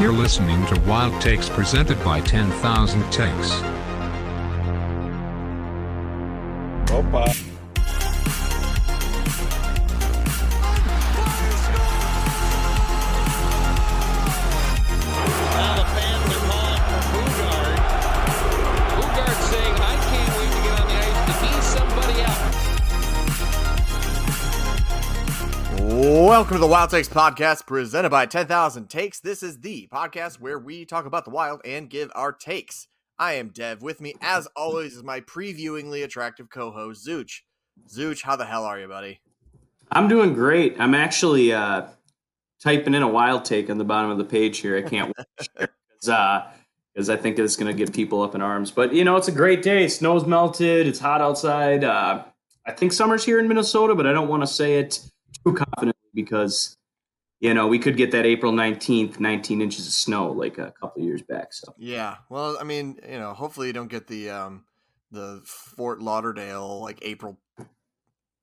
You're listening to Wild Takes presented by 10,000 Takes. Opa. Welcome to the Wild Takes podcast presented by 10,000 Takes. This is the podcast where we talk about the wild and give our takes. I am Dev. With me, as always, is my previewingly attractive co host, Zooch. Zooch, how the hell are you, buddy? I'm doing great. I'm actually uh, typing in a wild take on the bottom of the page here. I can't because uh, I think it's going to get people up in arms. But you know, it's a great day. Snow's melted. It's hot outside. Uh, I think summer's here in Minnesota, but I don't want to say it too confidently because you know we could get that April 19th, 19 inches of snow like a couple years back. So Yeah, well, I mean, you know, hopefully you don't get the um the Fort Lauderdale like April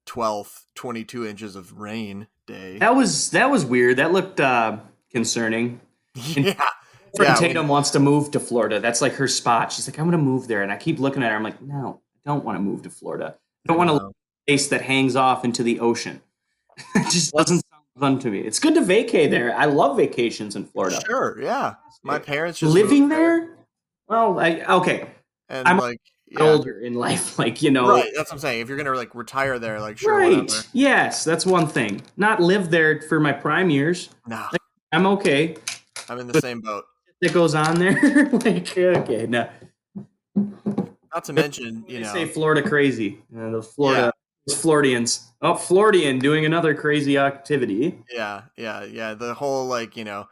12th, 22 inches of rain day. that was that was weird. That looked uh, concerning. yeah. Yeah, Tatum wants to move to Florida. That's like her spot. She's like, I'm going to move there. And I keep looking at her. I'm like, no, I don't want to move to Florida. I don't want to live No. in a place that hangs off into the ocean. it just doesn't fun to me. It's good to vacay there. I love vacations in Florida. Sure, yeah. My parents just Living moved there? Well, I, okay. and I'm like yeah. Older in life, like, you know. Right, that's what I'm saying. If you're gonna like retire there, like sure, right. whatever. Yes, that's one thing. Not live there for my prime years. Nah, I'm okay. I'm in the same boat. That goes on there. like, okay, no. Not to mention, you know, say Florida crazy. Uh, the Florida those Floridians. Oh, Floridian doing another crazy activity. yeah, yeah, yeah. The whole like, you know,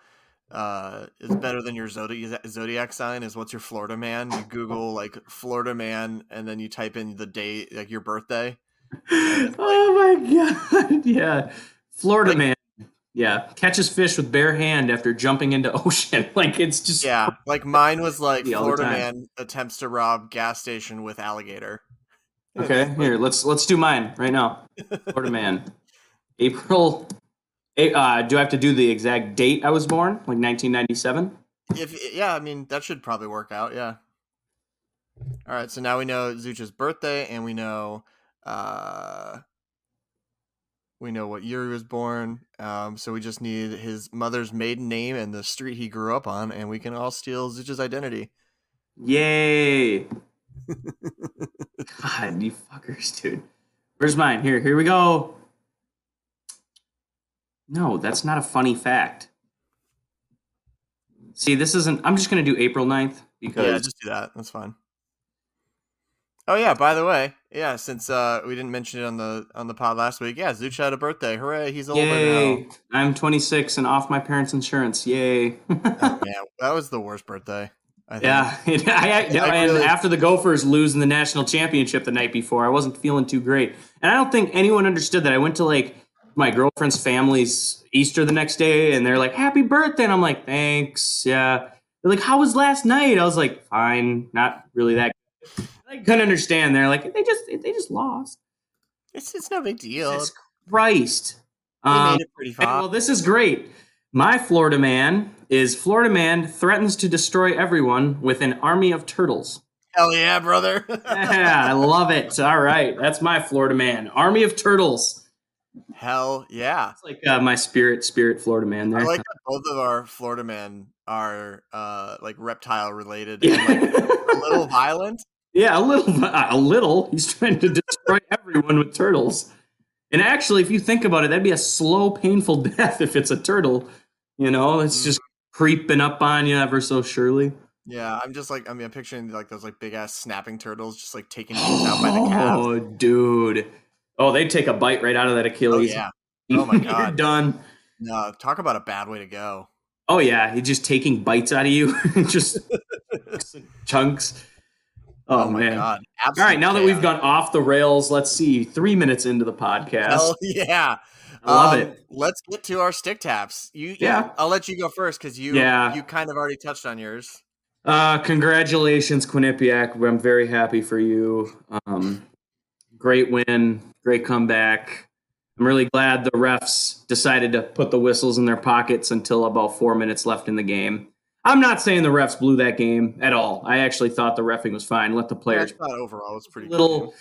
uh, is better than your zodiac zodiac sign is what's your Florida man? You Google like Florida man, and then you type in the date, like your birthday. Oh my god. Yeah. Florida Like- man. Yeah. Catches fish with bare hand after jumping into ocean. Like it's just Yeah, like mine was like Yeah, all the Florida man attempts to rob gas station with alligator. Okay, here, let's let's do mine right now. Florida man. April uh, do I have to do the exact date I was born? Like 1997? If yeah, I mean that should probably work out. Yeah. All right, so now we know Zooch's birthday, and we know uh we know what year he was born. Um, so we just need his mother's maiden name and the street he grew up on, and we can all steal Zooch's identity. Yay. God, you fuckers, dude. Where's mine? Here, here we go. No, that's not a funny fact. See, this isn't. I'm just going to do April 9th because. Yeah, just do that. That's fine. Oh yeah, by the way, yeah, since uh we didn't mention it on the on the pod last week, yeah, Zooch had a birthday. Hooray, he's older Yay. now. I'm 26 and off my parents' insurance. Yay. Yeah, that was the worst birthday. I think. yeah. It- I, I- I and after the Gophers losing the national championship the night before, I wasn't feeling too great. And I don't think anyone understood that. I went to like my girlfriend's family's Easter the next day and they're like, Happy birthday. And I'm like, Thanks. Yeah. They're like, How was last night? I was like, Fine. Not really that good. I couldn't understand. They're like, They just they just lost. It's it's no big deal. Jesus Christ. They Um, made it pretty far. well, this is great. My Florida man is Florida man threatens to destroy everyone with an army of turtles. Hell yeah, brother. Yeah, I love it. All right, that's my Florida man. Army of turtles. Hell yeah. It's like uh, my spirit, spirit Florida man there. I like that both of our Florida men are uh like reptile related and like a little violent. yeah, a little, a little. He's trying to destroy everyone with turtles. And actually, if you think about it, that'd be a slow, painful death if it's a turtle. You know, it's Mm. just creeping up on you ever so surely. Yeah, I'm just like I mean I'm picturing like those like big ass snapping turtles just like taking dudes out by the calf. Oh, dude. Oh, they'd take a bite right out of that Oh Achilles. yeah. Oh my You're God. done. No, talk about a bad way to go. Oh yeah, he's just taking bites out of you, just chunks. Oh, Oh, my man! god. All right, now that we've gone off the rails, let's see. Three minutes into the podcast, Hell yeah. Love Um, it. Let's get to our stick taps. You, Yeah. I'll let you go first because you Yeah. you kind of already touched on yours. Uh, congratulations, Quinnipiac. I'm very happy for you. Um, great win, great comeback. I'm really glad the refs decided to put the whistles in their pockets until about four minutes left in the game. I'm not saying the refs blew that game at all. I actually thought the refing was fine. Let the Yeah, players thought overall it's pretty little.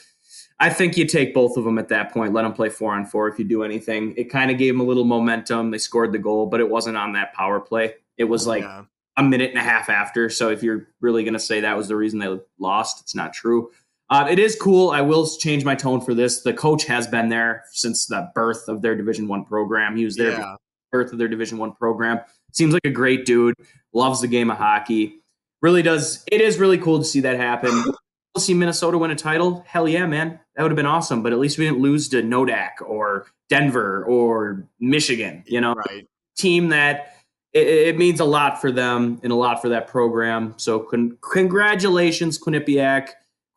I think you take both of them at that point. Let them play four on four if you do anything. It kind of gave them a little momentum. They scored the goal, but it wasn't on that power play. It was like yeah. a minute and a half after. So if you're really going to say that was the reason they lost, it's not true. Uh, it is cool. I will change my tone for this. The coach has been there since the birth of their Division One program. He was there yeah. birth of their Division One program. Seems like a great dude. Loves the game of hockey. Really does. It is really cool to see that happen. See Minnesota win a title. Hell yeah, man. That would have been awesome. But at least we didn't lose to Nodak or Denver or Michigan. You know, Right. team that it, it means a lot for them and a lot for that program. So con- congratulations, Quinnipiac.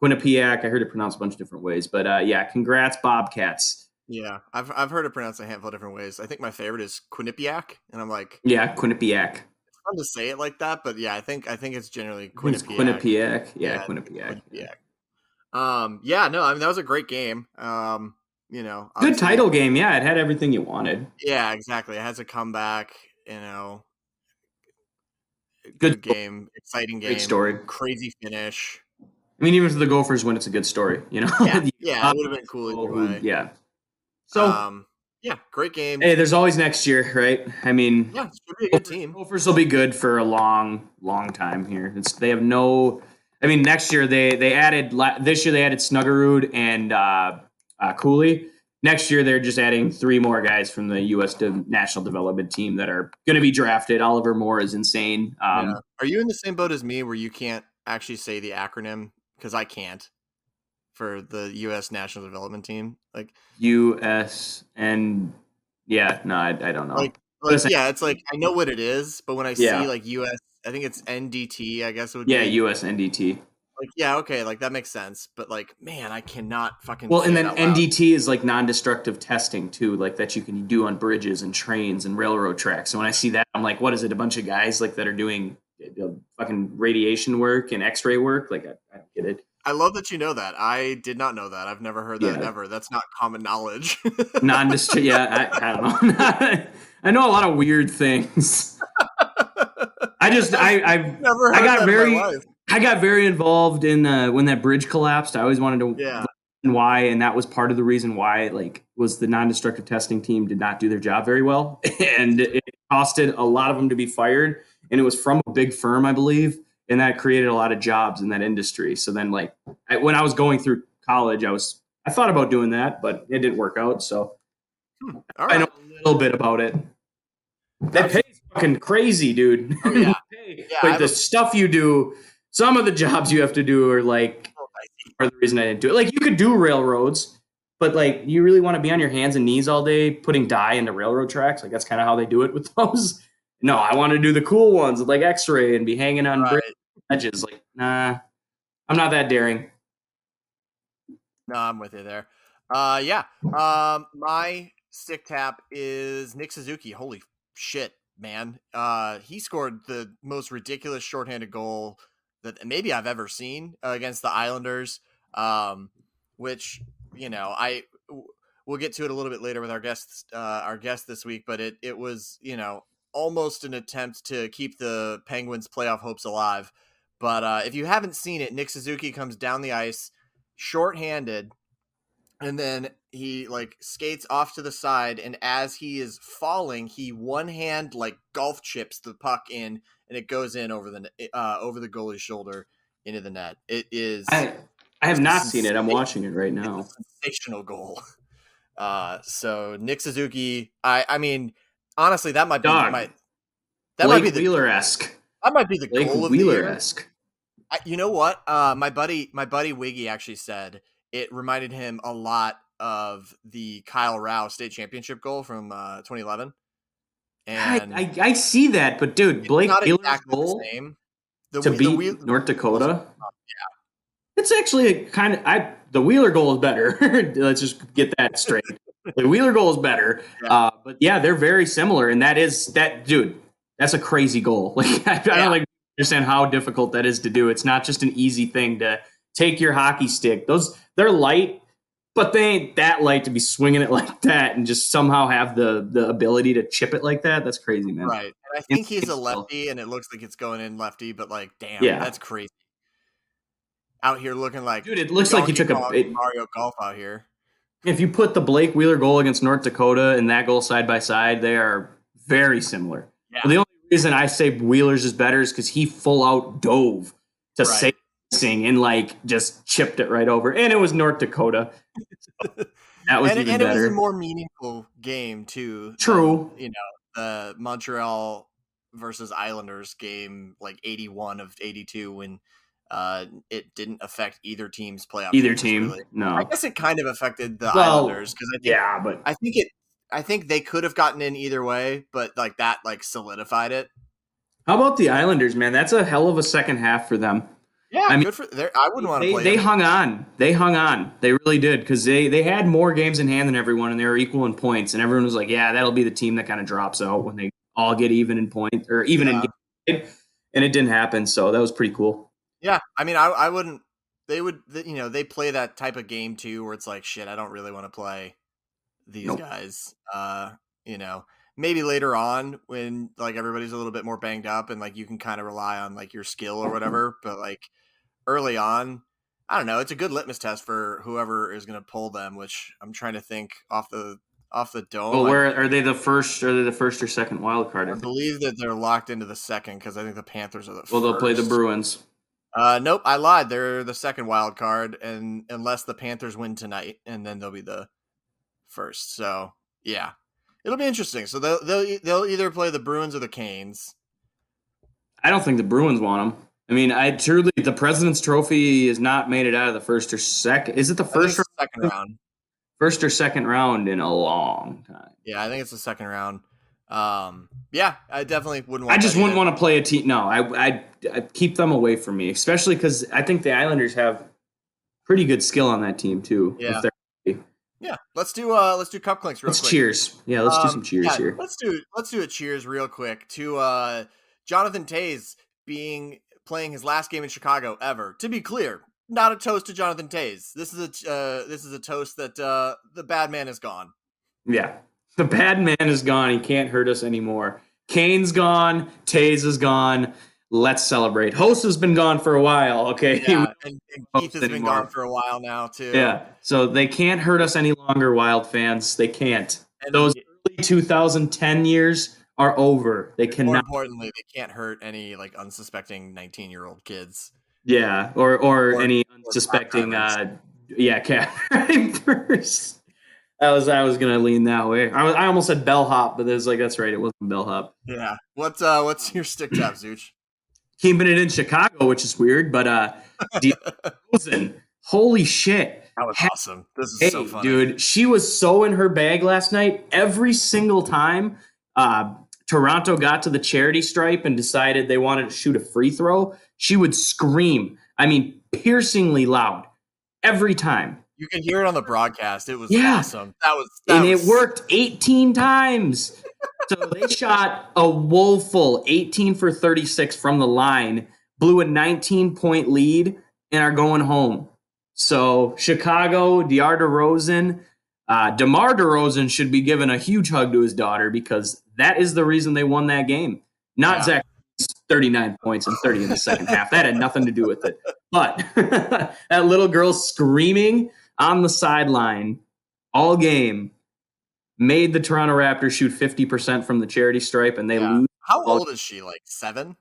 Quinnipiac. I heard it pronounced a bunch of different ways, but uh, yeah, congrats, Bobcats. Yeah. I've I've heard it pronounced a handful of different ways. I think my favorite is Quinnipiac, and I'm like Yeah, Quinnipiac. Fun to say it like that, but yeah, I think I think it's generally I think it's Quinnipiac. Quinnipiac. Yeah, Yeah, Quinnipiac. Quinnipiac. Um. Yeah. No. I mean that was a great game. Um. You know. Good title game. Yeah, it had everything you wanted. Yeah. Exactly. It has a comeback. You know. Good Good game. Exciting game. Great story. Crazy finish. I mean, even if the Gophers win, it's a good story. You know. Yeah. Yeah. It would have been cool either way. Yeah. So Um. Yeah. Great game. hey, there's always next year, right? I mean, Yeah. It should be a good team. Gophers will be good for a long, long time here. It's, they have no. I mean, next year they they added this year they added Snuggerud and uh, uh, Cooley. Next year they're just adding three more guys from the U.S. de- national development team that are going to be drafted. Oliver Moore is insane. Um, Yeah. Are you in the same boat as me where you can't actually say the acronym because I can't for the U.S. National Development Team? Like, U.S. and yeah, no, I, I don't know. like, like yeah, it's like I know what it is, but when I Yeah. see like U.S., I think it's NDT. I guess it would be. yeah, be U.S. NDT. like yeah, okay, like that makes sense. But like, man, I cannot fucking. Well, and then. NDT is like non-destructive testing too, like that you can do on bridges and trains and railroad tracks. So when I see that, I'm like, what is it? A bunch of guys like that are doing uh, fucking radiation work and X-ray work? Like I, I don't get it. I love that you know that. I did not know that. I've never heard that Yeah. ever. That's not common knowledge. Non-destructive. yeah, I, I don't know. I know a lot of weird things. I just I I've never heard I got that in my very- I got very involved in uh, when that bridge collapsed. I always wanted to Yeah. why, and that was part of the reason why. Like, was the non-destructive testing team did not do their job very well, and it costed a lot of them to be fired. And it was from a big firm, I believe, and that created a lot of jobs in that industry. So then, like, I, when I was going through college, I was I thought about doing that, but it didn't work out. So All I know a little bit about it. That pays fucking crazy, dude. Oh, yeah. Pay. Yeah, I the a- stuff you do, some of the jobs you have to do are like oh, are the reason I didn't do it. Like you could do railroads, but like you really want to be on your hands and knees all day putting dye into railroad tracks. Like that's kind of how they do it with those. No, I want to do the cool ones with like X-ray and be hanging on Right. edges. Like, nah, I'm not that daring. No, I'm with you there. Uh, yeah. Um, my stick tap is Nick Suzuki. Holy shit, man! Uh, he scored the most ridiculous shorthanded goal that maybe I've ever seen uh, against the Islanders. Um, which you know, I w- we'll get to it a little bit later with our guests, uh, our guest this week. But it it was you know almost an attempt to keep the Penguins' playoff hopes alive. But uh, if you haven't seen it, Nick Suzuki comes down the ice shorthanded and then he like skates off to the side and as he is falling he one hand like golf chips the puck in and it goes in over the uh over the goalie's shoulder into the net it is I I have not seen it. I'm watching it right now. sensational goal uh so nick suzuki i i mean honestly that might be Dog. my that might Blake be the Wheeler esque. that might be the Blake goal of Wheeler esque. You know what? Uh, my buddy, my buddy Wiggy actually said it reminded him a lot of the Kyle Rau state championship goal from uh, 2011. And I, I I see that, but dude, Blake Wheeler's exactly goal the same. The, to the beat North Dakota. Yeah. It's actually a kind of I the Wheeler goal is better. Let's just get that straight. The Wheeler goal is better, uh, but yeah, they're very similar, and that is that dude. That's a crazy goal. Like I, I don't like understand how difficult that is to do. It's not just an easy thing to take your hockey stick. Those they're light, but they ain't that light to be swinging it like that and just somehow have the the ability to chip it like that. That's crazy, man. Right. And I think he's a lefty, and it looks like it's going in lefty, but like, damn, Yeah. that's crazy. Out here looking like Dude, it looks like he took a- it- Mario Golf out here. If you put the Blake Wheeler goal against North Dakota and that goal side by side, they are very similar. Yeah. The only reason I say Wheeler's is better is because he full out dove to Right. say sing and like just chipped it right over, and it was North Dakota. that was and, even and it was a more meaningful game too. than, True. you know the Montreal versus Islanders game, like eighty-one of eighty-two, when uh, it didn't affect either team's playoff. Either team, really. I guess it kind of affected the Well, Islanders because I think Yeah, but I think it. I think they could have gotten in either way, but like that, like solidified it. how about the Islanders, man? That's a hell of a second half for them. Yeah, I mean, good for. I wouldn't want to They, play. they them. hung on. They hung on. They really did because they they had more games in hand than everyone, and they were equal in points. And everyone was like, "Yeah, that'll be the team that kind of drops out when they all get even in point or even in game." And it didn't happen, so that was pretty cool. Yeah, I mean, I I wouldn't. They would, you know, they play that type of game too, where it's like, shit, I don't really want to play these Nope. guys. Uh, you know, maybe later on when like everybody's a little bit more banged up and like you can kind of rely on like your skill or whatever. But like early on, I don't know. It's a good litmus test for whoever is going to pull them. Which I'm trying to think off the off the dome. Well, where are they the first? Are they the first or second wild card? I believe that they're locked into the second because I think the Panthers are the. Well, they'll play the. Bruins. Uh, nope, I lied. They're the second wild card, and unless the Panthers win tonight, and then they'll be the first. So yeah, it'll be interesting. So they'll they'll they'll either play the Bruins or the Canes. I don't think the Bruins want them. I mean, I truly the President's Trophy has not made it out of the first or second. Is it the first or second round. first or second round in a long time? Yeah, I think it's the second round. Um, yeah, I definitely wouldn't. want I just wouldn't either. want to play a team. No, I I I keep them away from me, especially because I think the Islanders have pretty good skill on that team too. Yeah. Yeah, let's do uh let's do cup clinks real Let's quick. cheers. Yeah, let's do Um, some cheers yeah, here. Let's do let's do a cheers real quick to uh Jonathan Toews being playing his last game in Chicago ever. To be clear, not a toast to Jonathan Toews. This is a uh, this is a toast that uh, the bad man is gone. Yeah, the bad man is gone. He can't hurt us anymore. Kane's gone. Toews is gone. Let's celebrate. Hossa has been gone for a while. Okay. Yeah, and, and Keith has been gone for a while now too. Yeah. So they can't hurt us any longer, Wild fans. They can't. and Those early 2010 years are over. They cannot. more importantly, they can't hurt any like unsuspecting nineteen year old kids. Yeah, or or, Or- any or unsuspecting. Uh, yeah, cat drivers. I was I was gonna lean that way. I, I almost said bellhop, but it's like that's right. It wasn't bellhop. Yeah. What's uh what's your stick tap, Zooch? Keeping it in Chicago, which is weird, but uh, DeRozan, holy shit. That was awesome. This is Hey, so funny. dude, she was so in her bag last night. Every single time uh, Toronto got to the charity stripe and decided they wanted to shoot a free throw, she would scream. I mean, piercingly loud every time. You can hear it on the broadcast. It was Yeah. awesome. That was that and was, it worked 18 times. So they shot a woeful 18 for 36 from the line, blew a 19 point lead, and are going home. So Chicago, DeAr DeRozan, uh, DeMar DeRozan should be given a huge hug to his daughter because that is the reason they won that game. Not Yeah. Zach 39 points and 30 in the second half. That had nothing to do with it. But that little girl screaming on the sideline all game made the Toronto Raptors shoot 50% from the charity stripe and they Yeah. lose. How old is she? Like seven?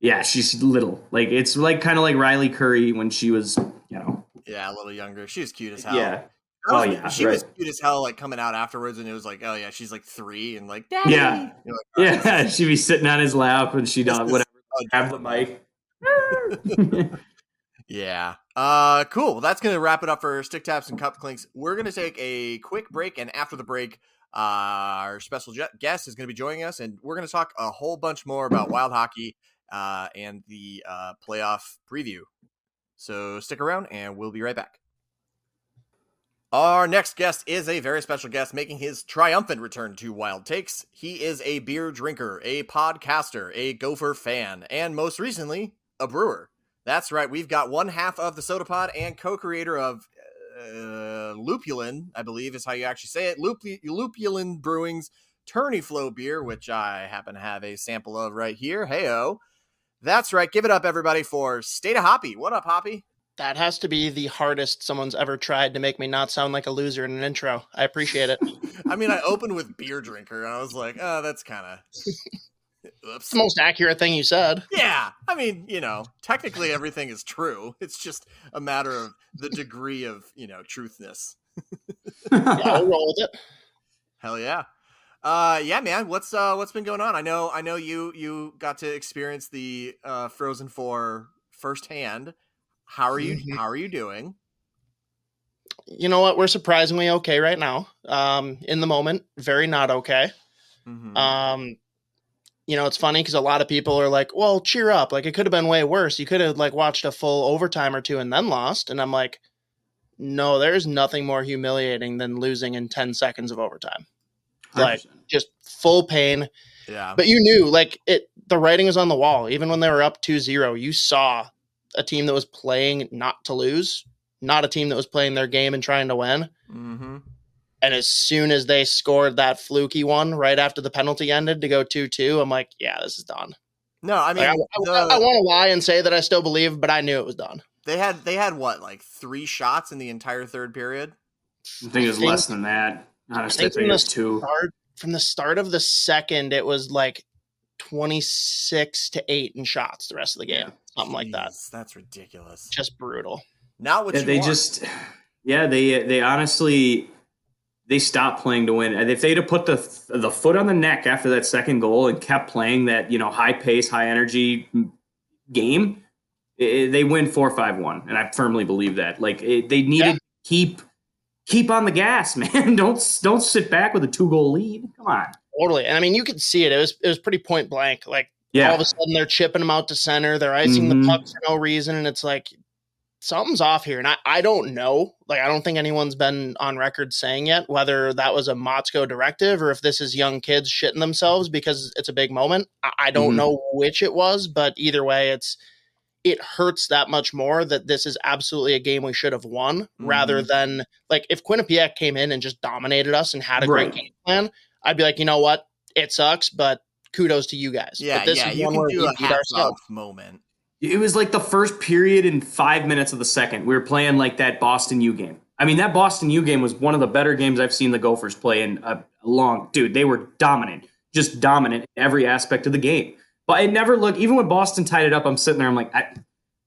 Yeah, she's little. Like it's like kind of like Riley Curry when she was, you know. Yeah, a little younger. She was cute as hell. Yeah. Oh, yeah, she was cute as hell. Like coming out afterwards, and it was like, oh yeah, she's like three, and like, Daddy! Yeah. Like, "All right, Yeah, she'd be sitting on his lap and she'd this uh, is whatever a have the mic. Yeah. Uh, cool. Well, that's gonna wrap it up for stick taps and cup clinks. We're gonna take a quick break, and after the break, uh, our special guest is gonna be joining us, and we're gonna talk a whole bunch more about wild hockey uh, and the uh, playoff preview. So stick around, and we'll be right back. Our next guest is a very special guest making his triumphant return to Wild Takes. He is a beer drinker, a podcaster, a gopher fan, and most recently, a brewer. That's right, we've got one half of the Sota Pod and co creator of uh, Lupulin, I believe is how you actually say it. Lup- Lupulin Brewing's Tourney Flow beer, which I happen to have a sample of right here. Heyo. That's right. Give it up, everybody, for State of Hoppy. What up, Hoppy? That has to be the hardest someone's ever tried to make me not sound like a loser in an intro. I appreciate it. I mean, I opened with beer drinker, and I was like, oh, that's kind of. Oops. It's the most accurate thing you said. Yeah, I mean, you know, technically everything is true. It's just a matter of the degree of, you know, truthness. Yeah, I'll roll with it. Hell yeah. Uh yeah, man, what's uh what's been going on? I know I know you you got to experience the uh Frozen 4 firsthand. How are you Mhm. how are you doing? You know what? We're surprisingly okay right now. Um, in the moment, very not okay. Mhm. Um, you know, it's funny because a lot of people are like, "Well, cheer up! Like it could have been way worse. You could have like watched a full overtime or two and then lost." And I'm like, "No, there's nothing more humiliating than losing in ten seconds of overtime. Like just full pain." yeah. But you knew, like it, the writing was on the wall. Even when they were up 2-0, you saw a team that was playing not to lose, not a team that was playing their game and trying to win. Mhm. And as soon as they scored that fluky one right after the penalty ended to go 2 2, I'm like, yeah, this is done. No, I mean Like, I, the- want to lie and say that I still believe, but I knew it was done. they had they had what, like 3 shots in the entire third period? I think it was think- less than that. Honestly, I think think it was two. Start, from the start of the second, it was like 26 to 8 in shots the rest of the game. Something like that. That's ridiculous. Just brutal. Not what Yeah, you they want. just, yeah, they they honestly they stopped playing to win. And If they'd have put the the foot on the neck after that second goal and kept playing that you know high pace, high energy game, i they win four five one. And I firmly believe that. Like it, they needed Yeah. to keep keep on the gas, man. don't don't sit back with a two goal lead. Come on. Totally. And I mean, you could see it. It was it was pretty point blank. Like Yeah, all of a sudden they're chipping them out to center. They're icing Mhm. the puck for no reason. And it's like something's off here. And I, I don't know. Like I don't think anyone's been on record saying yet whether that was a Motzko directive or if this is young kids shitting themselves because it's a big moment. I, I don't Mhm. know which it was, but either way, it's it hurts that much more that this is absolutely a game we should have won rather than like if Quinnipiac came in and just dominated us and had a Right. great game plan, I'd be like, you know what? It sucks, but kudos to you guys. yeah, but this yeah, is you one can where do a hats ourselves. off moment. It was like the first period in five minutes of the second. We were playing like that Boston U game. I mean, that Boston U game was one of the better games I've seen the Gophers play in a long. Dude, they were dominant, just dominant in every aspect of the game. But it never looked. Even when Boston tied it up, I'm sitting there. I'm like, I,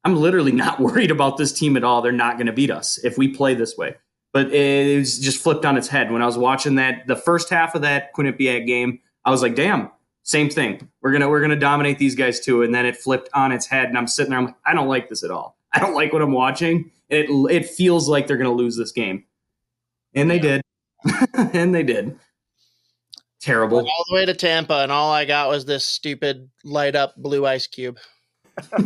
I'm literally not worried about this team at all. They're not going to beat us if we play this way. But it was just flipped on its head when I was watching that. The first half of that Quinnipiac game, I was like, damn, same thing. We're gonna we're gonna dominate these guys too. And then it flipped on its head, and I'm sitting there. I'm like, I don't like this at all. I don't like what I'm watching. It it feels like they're gonna lose this game, and they did, and they did. Terrible. Went all the way to Tampa, and all I got was this stupid light up blue ice cube.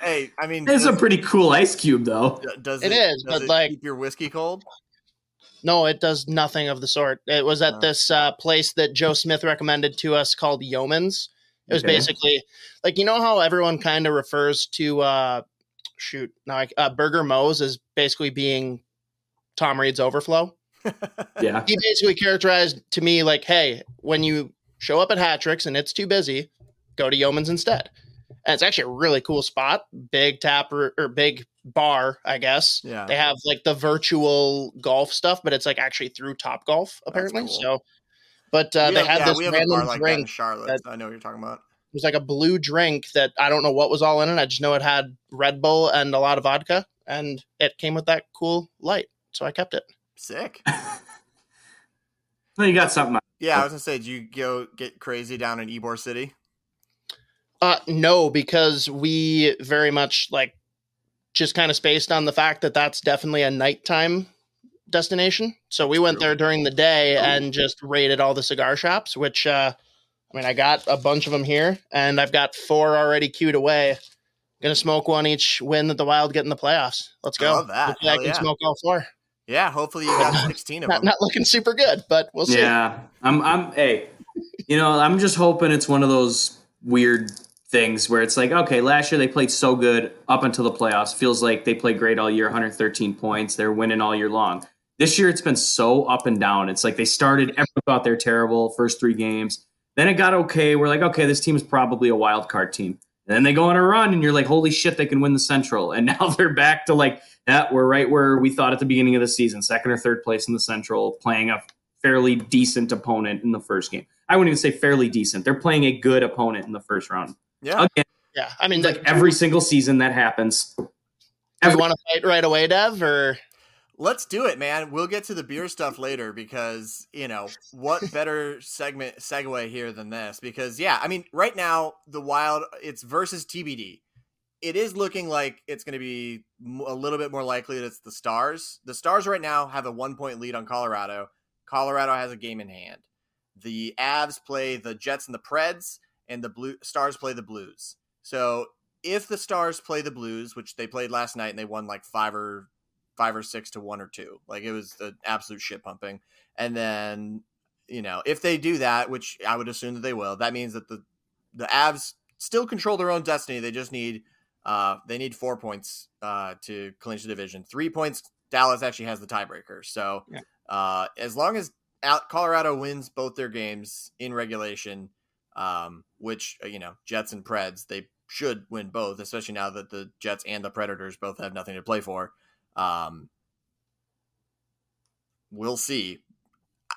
Hey, I mean, It's a pretty cool ice cube, though. does It it, is, does but, it like- keep your whiskey cold? No, it does nothing of the sort. It was at Oh. this uh, place that Joe Smith recommended to us called Yeoman's. It was Okay. basically like you know how everyone kind of refers to uh, shoot now like, uh, Burger Moe's as basically being Tom Reed's overflow. Yeah. He basically characterized to me like, hey, when you show up at Hattrick's and it's too busy, go to Yeoman's instead. And it's actually a really cool spot, big tap or, or big bar, I guess. Yeah. They have like the virtual golf stuff, but it's like actually through Top Golf apparently. cool. So, but uh, We they have- had yeah, this we have a random bar like that in drink. Charlotte. that- I know what you're talking about. It was like a blue drink that I don't know what was all in it. I just know it had Red Bull and a lot of vodka, and it came with that cool light. So I kept it. Sick. Well, you got something. Yeah, I was gonna say, did you go get crazy down in Ybor City? Uh, no, because we very much like just kind of spaced on the fact that that's definitely a nighttime destination. So we went there during the day and just raided all the cigar shops, which, uh, I mean, I got a bunch of them here and I've got four already queued away. Gonna smoke one each win that the Wild get in the playoffs. Let's I go. love that. I can yeah. smoke all four. Yeah, hopefully you got 16 of Not, them. not looking super good, but we'll see. Yeah, I'm. I'm. Hey, you know, I'm just hoping it's one of those weird things where it's like, okay, last year they played so good up until the playoffs. Feels like they played great all year, 113 points. They're winning all year long. This year it's been so up and down. It's like they started, everyone thought they're terrible first three games. Then it got okay. We're like, okay, this team is probably a wild card team. And then they go on a run, and you're like, holy shit, they can win the Central. And now they're back to like, yeah, we're right where we thought at the beginning of the season, second or third place in the Central, playing a fairly decent opponent in the first game. I wouldn't even say fairly decent. They're playing a good opponent in the first round. Yeah. Again, Yeah, I mean, like like every single season that happens. do you want to fight right away, Dev, or Let's do it, man. We'll get to the beer stuff later because, you know, what better segment segue here than this? Because yeah, I mean, right now the Wild it's versus TBD. It is looking like it's going to be a little bit more likely that it's the Stars. The Stars right now have a 1-point lead on Colorado. Colorado has a game in hand. The Avs play the Jets and the Preds and the Blue Stars play the Blues. So, if the Stars play the Blues, which they played last night and they won like 5 or five or six to one or two. Like it was an absolute shit pumping. And then, you know, if they do that, which I would assume that they will, that means that the the Avs still control their own destiny. They just need uh they need four points uh to clinch the division. Three points. Dallas actually has the tiebreaker. So Yeah. uh as long as out Colorado wins both their games in regulation, um, which uh, you know, Jets and Preds, they should win both, especially now that the Jets and the Predators both have nothing to play for. Um, we'll see.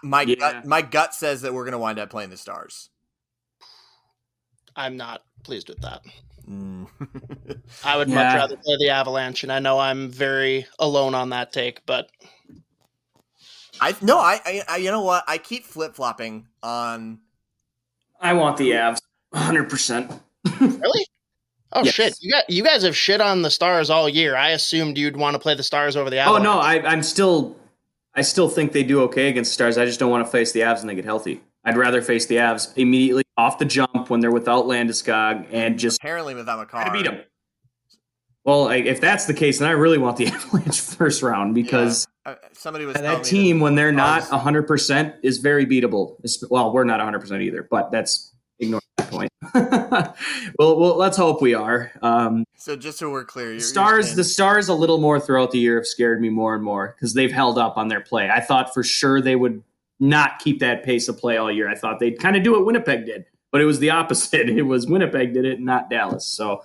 My Yeah. gut, my gut says that we're going to wind up playing the Stars. I'm not pleased with that. Mm. I would much rather play the Avalanche, and I know I'm very alone on that take, but I no, I, I, I, you know what? I keep flip flopping on. I want the Avs 100%. really, oh Yes. shit, you got you guys have shit on the Stars all year. I assumed you'd want to play the Stars over the Avs. Oh no, I, I'm still, I still think they do okay against Stars. I just don't want to face the Avs when they get healthy. I'd rather face the Avs immediately off the jump when they're without Landeskog and just Apparently, without try Makar, to beat them. Well, I, if that's the case, then I really want the Avalanche first round because Uh, somebody was telling that me team, when they're not Stars- 100%, is very beatable. It's- Well, we're not 100% either, but that's ignore that point. well, well, let's hope we are. Um, So just so we're clear, you're, the you're stars, saying- the stars, a little more throughout the year have scared me more and more because they've held up on their play. I thought for sure they would not keep that pace of play all year. I thought they'd kind of do what Winnipeg did, but it was the opposite. It was Winnipeg did it, not Dallas. So,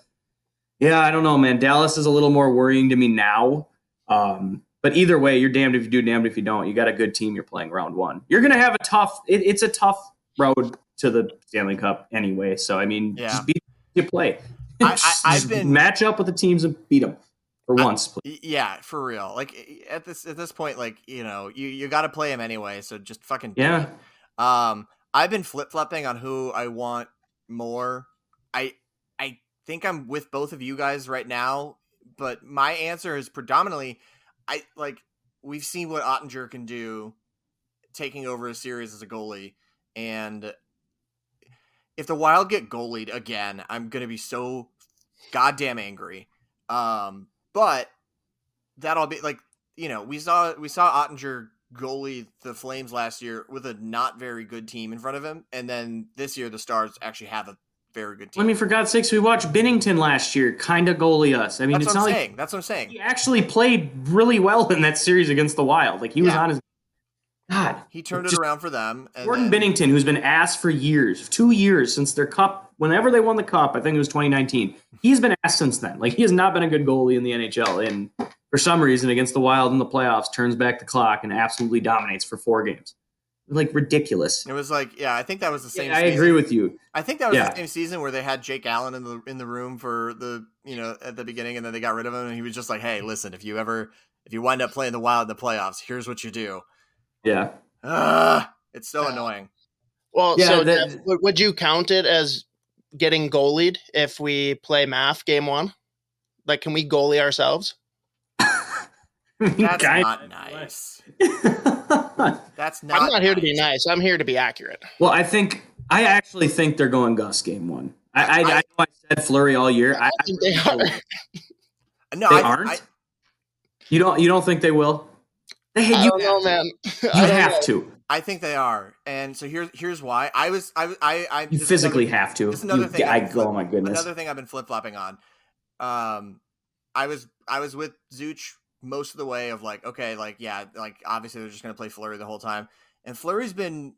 yeah, I don't know, man. Dallas is a little more worrying to me now. Um, but either way, you're damned if you do, damned if you don't. You got a good team. You're playing round one. You're gonna have a tough. It, it's a tough road to the Stanley Cup anyway. So I mean, Yeah. just beat you play. I, I, I've been- match up with the teams and beat them for I- once. Please. Yeah, for real. Like at this at this point, like you know, you you got to play them anyway. So just fucking Yeah. Um, I've been flip flopping on who I want more. I I think I'm with both of you guys right now, but my answer is predominantly, I like we've seen what Oettinger can do, taking over a series as a goalie, and if the Wild get goalied again, I'm gonna be so goddamn angry. Um, but that'll be like you know we saw we saw Oettinger goalie the Flames last year with a not very good team in front of him, and then this year the Stars actually have a very good team. I mean, for God's sakes, we watched Binnington last year kind of goalie us. I mean, that's it's not I'm like saying. That's what I'm saying. he actually played really well in that series against the Wild. Like he was Yeah. on his God. He turned it around for them. And Jordan then- Binnington, who's been asked for years, two years since their cup, whenever they won the cup, I think it was 2019. He's been asked since then. Like he has not been a good goalie in the NHL, and for some reason, against the Wild in the playoffs, turns back the clock and absolutely dominates for four games. Like ridiculous. It was like, yeah, I think that was the same. Yeah, I agree with you. I think that was Yeah. the same season where they had Jake Allen in the in the room for the you know at the beginning, and then they got rid of him, and he was just like, "Hey, listen, if you ever if you wind up playing the Wild in the playoffs, here's what you do." Yeah. Ugh, it's so annoying. Well, Yeah, so that- Dev, would- would you count it as getting goalied if we play math game one? Like, can we goalie ourselves? That's Kind not nice. That's not. I'm not here to be nice. nice. I'm here to be accurate. well, I think I actually think they're going Gus game one. I I, I, I- know I said Fleury all year. I, I think they are. No, They I, aren't? I, you don't you don't think they will? They, I you don't know, man. You I don't have know. to. I think they are, and so here's here's why. I was I I I You physically another- have to. this another You- thing I, I've flip- oh my goodness. Another thing I've been flip flopping on. Um, I was I was with Zooch most of the way of like okay like yeah like obviously they're just gonna play Fleury the whole time, and Fleury's been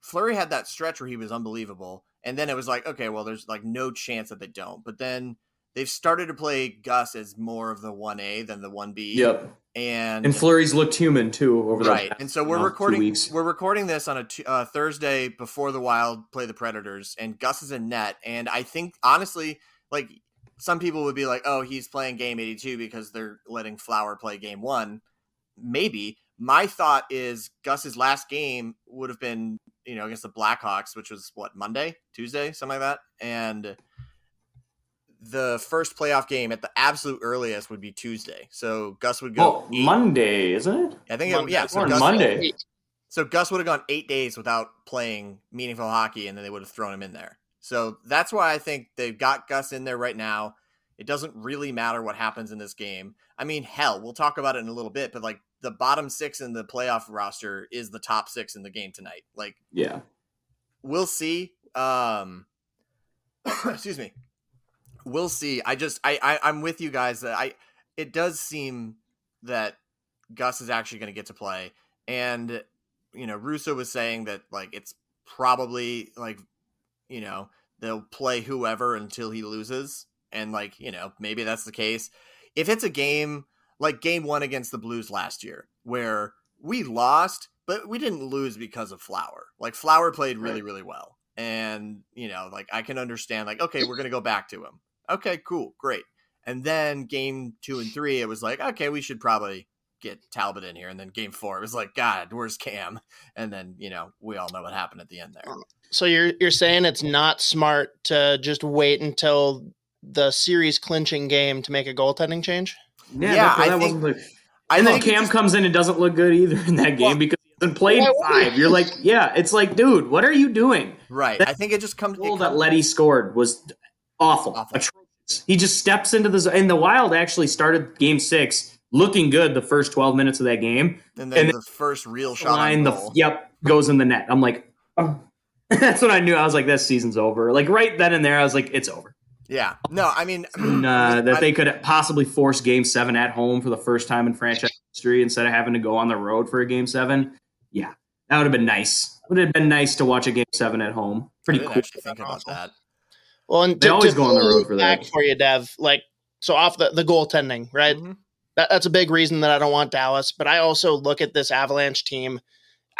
Fleury had that stretch where he was unbelievable, and then it was like okay well there's like no chance that they don't, but then they've started to play Gus as more of the one A than the one B. Yep. and And Fleury's looked human too over the right. And so we're recording we're recording this on a t- uh, thursday before the wild play the predators and gus is in net. And i think honestly like some people would be like oh he's playing game 82 because they're letting flower play game one. Maybe. My thought is gus's last game would have been you know against the blackhawks which was what monday? Tuesday? Something like that? And the first playoff game at the absolute earliest would be tuesday so gus would go Oh, eight- Monday, isn't it? i think it, yeah so gus, Monday. so Gus would have gone eight days without playing meaningful hockey, and then they would have thrown him in there. So that's why I think they've got Gus in there right now. It doesn't really matter what happens in this game. I mean, hell, we'll talk about it in a little bit, but like the bottom six in the playoff roster is the top six in the game tonight. Like Yeah. we'll see. Um, excuse me. We'll see. I just I, I I'm with you guys that I it does seem that Gus is actually going to get to play, and you know Russo was saying that like it's probably like you know they'll play whoever until he loses, and like you know maybe that's the case. If it's a game like game one against the Blues last year where we lost, but we didn't lose because of Flower. Like Flower played really, really well. And, you know, like I can understand, like, okay, we're gonna go back to him. Okay, cool, great. And then game two and three, it was like, okay, we should probably get Talbot in here. And then game four, it was like, God, where's Cam? And then, you know, we all know what happened at the end there. Uh, so you're you're saying it's not smart to just wait until the series clinching game to make a goaltending change? Yeah, Yeah, that, I that think- wasn't the, I and then think it Cam just- comes in and doesn't look good either in that game Well, because he hasn't played why would he? five. You're like, yeah, it's like, dude, what are you doing? right. I think it just comes. The It goal that Letty scored was awful. Awful. Atrocious. He just steps into the zone. And the Wild actually started game six looking good the first 12 minutes of that game. and then and the first real shot Line, on the yep, goes in the net. I'm like, oh. that's when I knew. I was like, this season's over. Like right then and there, I was like, it's over. Yeah. No, I mean, And, uh, that I- they could possibly force game seven at home for the first time in franchise history instead of having to go on the road for a game seven. Yeah, that would have been nice. Would have been nice to watch a game seven at home. Pretty cool. actually think about that. Well, and They to, always to go on the road it for that. back for you, Dev. Like so, off the the goaltending, right? Mhm. That, that's a big reason that I don't want Dallas. But I also look at this Avalanche team.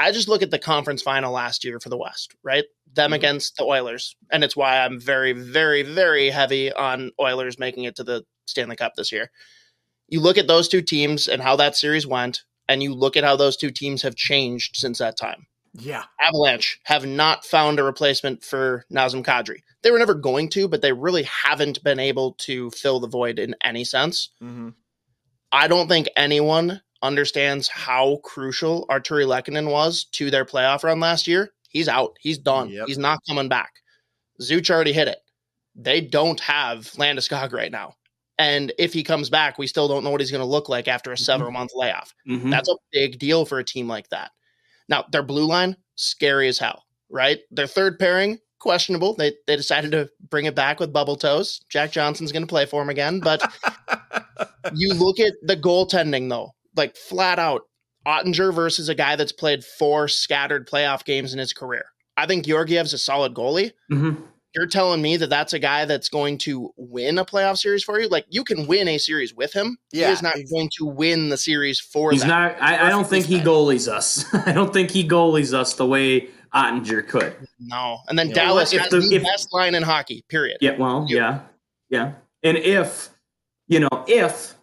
I just look at the conference final last year for the West, right? Them Mhm. against the Oilers, and it's why I'm very, very, very heavy on Oilers making it to the Stanley Cup this year. You look at those two teams and how that series went, and you look at how those two teams have changed since that time. Yeah. Avalanche have not found a replacement for Nazem Kadri. They were never going to, but they really haven't been able to fill the void in any sense. hmm I don't think anyone understands how crucial Artturi Lehkonen was to their playoff run last year. He's out. He's done. Yep. He's not coming back. Zooch already hit it. They don't have Landeskog right now. And if he comes back, we still don't know what he's going to look like after a several month layoff. Mhm. That's a big deal for a team like that. Now, their blue line, scary as hell, right? Their third pairing, questionable. They they decided to bring it back with bubble toes. Jack Johnson's going to play for him again, but you look at the goaltending though, like flat out Oettinger versus a guy that's played four scattered playoff games in his career. I think Georgiev's a solid goalie. Mhm. You're telling me that that's a guy that's going to win a playoff series for you? Like you can win a series with him. Yeah, he is not ex- going to win the series for He's them. not. I, I don't think he goalies us. I don't think he goalies us the way Oettinger could. No. And then Yeah. Dallas If has the- the, if- best line in hockey, period. Yeah. Well. Yeah. Yeah. And if you know, if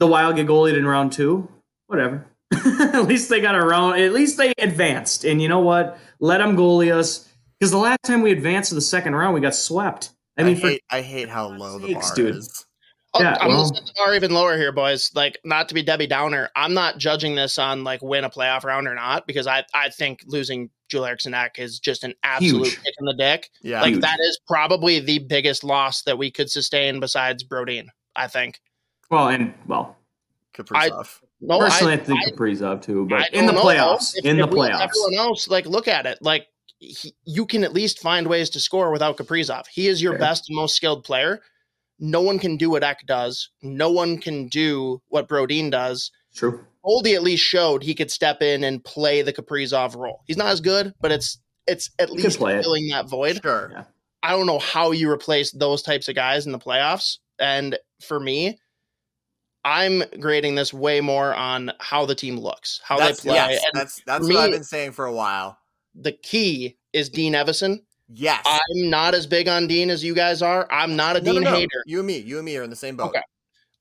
the Wild get goalied in round two, whatever. at least they got a round. At least they advanced. And you know what? Let them goalie us. Because the last time we advanced to the second round, we got swept. I I, mean, for hate I hate how low the sakes, bar dude. is. Oh, Yeah, I'm well- gonna set the bar even lower here, boys. Like, not to be Debbie Downer, I'm not judging this on like win a playoff round or not because I I think losing Joel Eriksson Ek is just an absolute Huge. kick in the dick. Yeah. Like Huge. that is probably the biggest loss that we could sustain besides Brodin. I think. well, and well, Kaprizov. No, Personally, I, I, think I- Kaprizov too, but in the playoffs, if- in if the playoffs, Everyone else, like, look at it. Like, he, you can at least find ways to score without Kaprizov. He is your Fair. best and most skilled player. No one can do what Ek does. No one can do what Brodin does. true. Boldy at least showed he could step in and play the Kaprizov role. He's not as good, but it's it's at He least play it. filling that void. Sure. Yeah. I don't know how you replace those types of guys in the playoffs. And for me, I'm grading this way more on how the team looks, how that's, they play. yes, and that's that's for what I've been saying for a while. The key is Dean Evason. Yes. I'm not as big on Dean as you guys are. I'm not a No, no, Dean no. hater. You and me, you and me are in the same boat. Okay.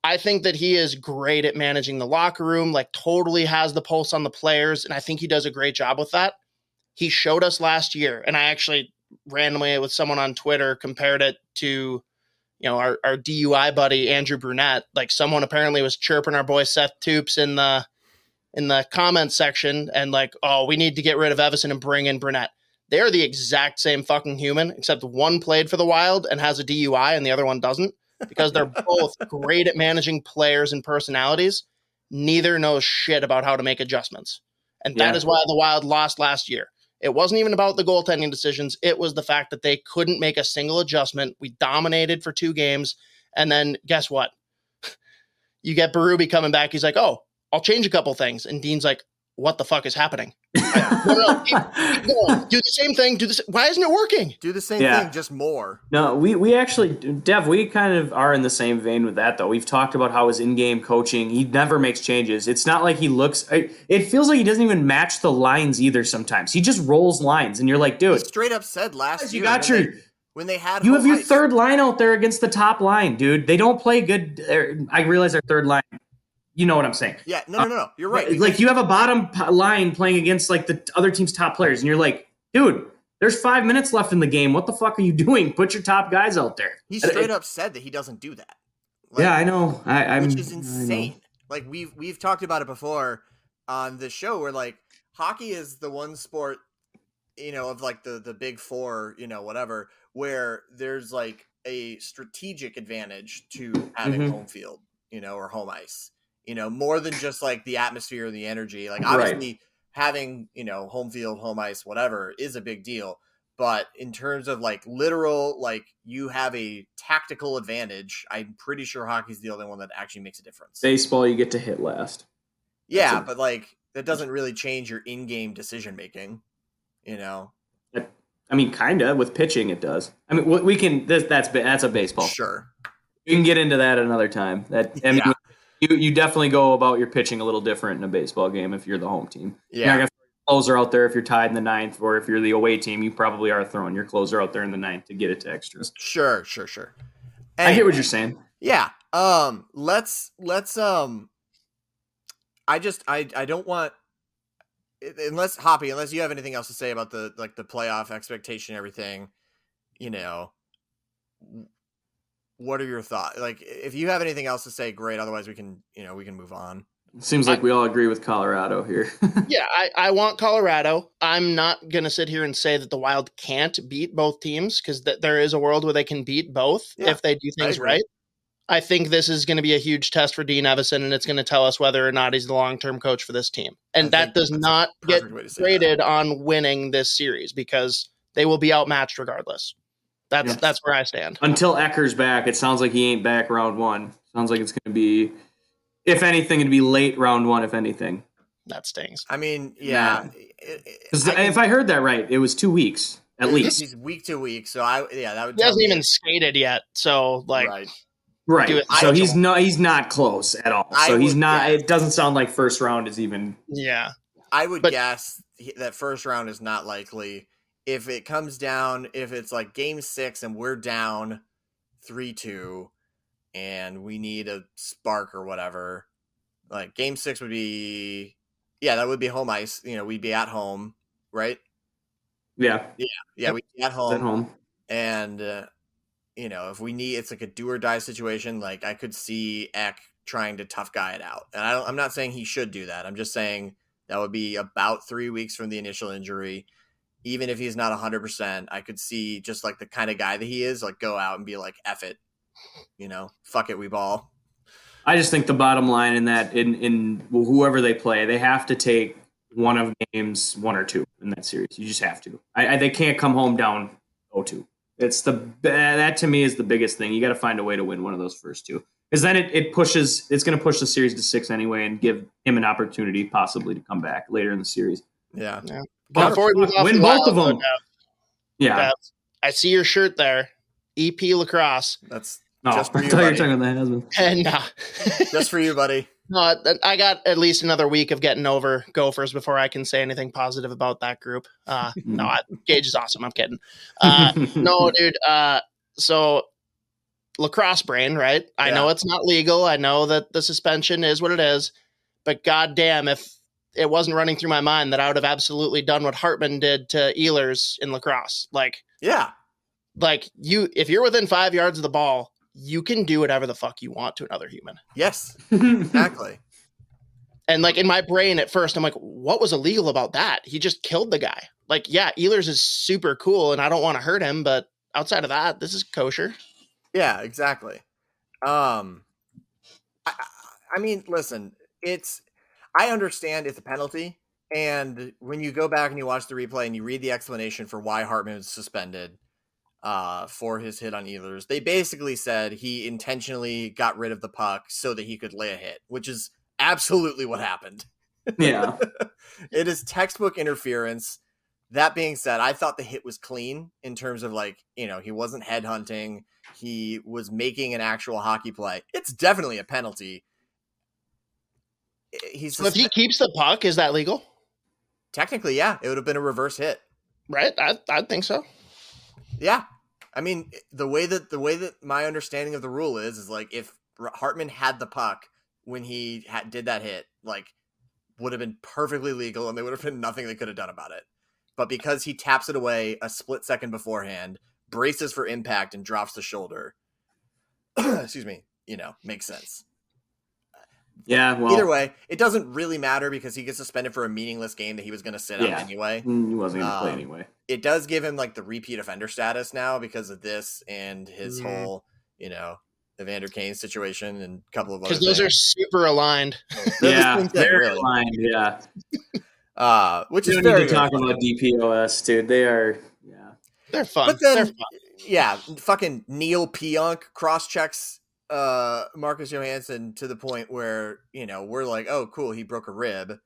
I think that he is great at managing the locker room, like totally has the pulse on the players, and I think he does a great job with that. He showed us last year, and I actually randomly with someone on Twitter compared it to, you know, our, our DUI buddy Andrew Brunette. Like someone apparently was chirping our boy Seth Toops in the in the comments section and like, oh, we need to get rid of Evason and bring in Brunette. They're the exact same fucking human, except one played for the Wild and has a DUI and the other one doesn't because they're both great at managing players and personalities. Neither knows shit about how to make adjustments. And that Yeah. is why the Wild lost last year. It wasn't even about the goaltending decisions. It was the fact that they couldn't make a single adjustment. We dominated for two games. And then guess what? You get Berube coming back. He's like, oh, I'll change a couple things. And Dean's like, what the fuck is happening? no, no, keep, keep. Do the same thing. Do this. Why isn't it working? Do the same Yeah. thing, just more. No, we we actually, Dev, we kind of are in the same vein with that, though. We've talked about how his in-game coaching, he never makes changes. It's not like he looks. I- It feels like he doesn't even match the lines either. Sometimes he just rolls lines, and you're like, He dude, straight up said last you year got your, they, when they had you have your ice- third line out there against the top line, dude. They don't play good. I realize our third line. You know what I'm saying? Yeah, no, no, no, no. You're right. Like you have a bottom line playing against like the other team's top players, and you're like, dude, there's five minutes left in the game. What the fuck are you doing? Put your top guys out there. he it- straight up said that he doesn't do that. Like, yeah, I know. I, I'm, which is insane. Like we've we've talked about it before on the show where like hockey is the one sport, you know, of like the the big four, you know, whatever, where there's like a strategic advantage to having Mhm. home field, you know, or home ice. You know, more than just like the atmosphere or the energy. Like Right. obviously having, you know, home field, home ice, whatever is a big deal. But in terms of like literal, like you have a tactical advantage, I'm pretty sure hockey's the only one that actually makes a difference. Baseball, you get to hit last. yeah, a- but like that doesn't really change your in-game decision making. You know, I mean, kinda with pitching, it does. I mean, we- we can. This, that's that's a baseball. sure. We can get into that another time. That I mean, Yeah. You you definitely go about your pitching a little different in a baseball game if you're the home team. You're Yeah, your closer out there if you're tied in the ninth, or if you're the away team, you probably are throwing your closer out there in the ninth to get it to extras. sure, sure, sure. I get Anyway. what you're saying. Yeah. Um let's let's um I just I I don't want unless Hoppy, unless you have anything else to say about the like the playoff expectation everything, you know, what are your thoughts? Like if you have anything else to say, great. Otherwise we can, you know, we can move on. Seems like we all agree with Colorado here. Yeah, I, I want Colorado. I'm not going to sit here and say that the Wild can't beat both teams because th- there is a world where they can beat both Yeah, if they do things agree. right. I think this is going to be a huge test for Dean Evason, and it's going to tell us whether or not he's the long term coach for this team. I And that does not get Perfect way to say that. graded on winning this series because they will be outmatched regardless. That's Yes. that's where I stand. Until Ecker's back, it sounds like he ain't back round one. Sounds like it's going to be, if anything, it'd be late round one, if anything. That stings. I mean, yeah. it- it- I if I heard that right, it was two weeks at least. He's week to week, so I yeah, that would. He hasn't me- even skated yet, so like right. Right. So I he's don't- he's not close at all. I So he's not guess. it doesn't sound like first round is even yeah. I would But- guess that first round is not likely. If it comes down, if it's like game six and we're down three two, and we need a spark or whatever, like game six would be, yeah, that would be home ice. You know, we'd be at home, right? yeah, Yeah, yeah. we'd be at home, at home. and uh, you know, if we need, it's like a do or die situation. Like I could see Eck trying to tough guy it out, and I don't, I'm not saying he should do that. I'm just saying that would be about three weeks from the initial injury. Even if he's not 100, percent I could see just like the kind of guy that he is, like go out and be like, "F it," you know, fuck it, we ball. I just think the bottom line in that in in whoever they play, they have to take one of games one or two in that series. You just have to. I, I they can't come home down 0-2. It's the that to me is the biggest thing. You got to find a way to win one of those first two, because then it, it pushes. It's going to push the series to six anyway, and give him an opportunity possibly to come back later in the series. Yeah. But Before we move win both of them. though, Yeah. Jeff, I see your shirt there. EP lacrosse. That's No, Just for I you, thought you were buddy. talking about the husband. And uh, just for you, buddy. no, I got at least another week of getting over Gophers before I can say anything positive about that group. Uh, no, I, Gage is awesome. I'm kidding. Uh, no, dude. Uh, so lacrosse brain, right? I know it's not legal. I know that the suspension is what it is, but goddamn, if it wasn't running through my mind that I would have absolutely done what Hartman did to Ehlers in lacrosse. Like, Yeah. like you, if you're within five yards of the ball, you can do whatever the fuck you want to another human. Yes. Exactly. And like in my brain at first, I'm like, what was illegal about that? He just killed the guy. Like, yeah, Ehlers is super cool and I don't want to hurt him, but outside of that, this is kosher. Yeah, exactly. Um, I, I- I mean, listen, it's I understand it's a penalty, and when you go back and you watch the replay and you read the explanation for why Hartman was suspended uh, for his hit on Ehlers, they basically said he intentionally got rid of the puck so that he could lay a hit, which is absolutely what happened. yeah. it is textbook interference. That being said, I thought the hit was clean in terms of like, you know, he wasn't headhunting. He was making an actual hockey play. It's definitely a penalty. He's So if he keeps the puck, is that legal? technically, yeah, it would have been a reverse hit. Right? I, I think so. Yeah. I mean, the way that the way that my understanding of the rule is is like if Hartman had the puck when he had, did that hit, like would have been perfectly legal and there would have been nothing they could have done about it. But because he taps it away a split second beforehand, braces for impact and drops the shoulder. excuse me, you know, makes sense. Yeah. Well, Either way, it doesn't really matter because he gets suspended for a meaningless game that he was going to sit out anyway he wasn't going to play Um, anyway. it does give him like the repeat offender status now because of this and his Mhm. whole, you know, Evander Kane situation and a couple of other Because those are super aligned. They're Yeah. Very really. aligned. Yeah. uh, which We is don't very need to talk about DPOS, dude. They are. Yeah. They're fun. But then- They're fun. yeah, fucking Neal Pionk cross checks uh Marcus Johansson to the point where you know we're like, oh, cool, he broke a rib.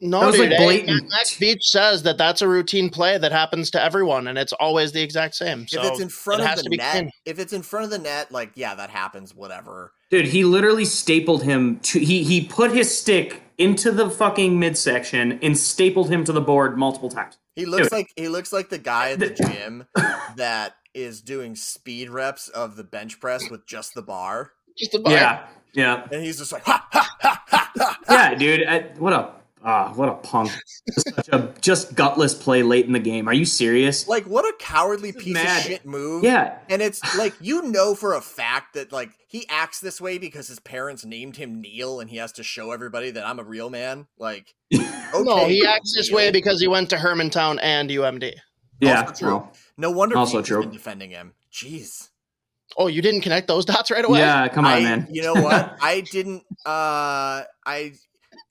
No, That was, dude. like, hey, blatant. Max Beach says that that's a routine play that happens to everyone, and it's always the exact same. So if it's in front it of the net, clean. if it's in front of the net, like yeah, that happens. Whatever. Dude, he literally stapled him to he he put his stick into the fucking midsection and stapled him to the board multiple times. He looks Dude. like he looks like the guy at the The- gym that is doing speed reps of the bench press with just the bar, just a Yeah. Yeah. and he's just like, ha ha ha ha ha. ha. Yeah, dude. I, what a ah, what a punk. Such a just gutless play late in the game. Are you serious? Like what a cowardly piece mad. of shit move. Yeah. And it's like you know for a fact that like he acts this way because his parents named him Neal and he has to show everybody that I'm a real man. Like okay, no, he acts this Neal. way because he went to Hermantown and UMD. Yeah. Also true. well, No wonder Also also true. been defending him. Jeez. Oh, you didn't connect those dots right away? yeah, come on, I, man. You know what? I didn't uh I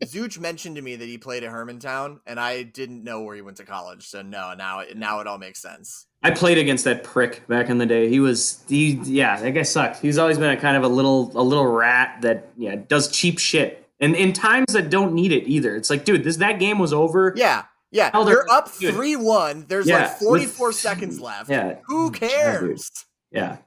Zooch mentioned to me that he played at Hermantown and I didn't know where he went to college. So no, now it now it all makes sense. I played against that prick back in the day. He was he yeah, that guy sucked. He's always been a kind of a little a little rat that yeah, does cheap shit. And in times that don't need it either. It's like, dude, this that game was over. Yeah. Yeah. Elder- You're up 3-1. There's Yeah, like 44 seconds left. Yeah. Who cares? Yeah.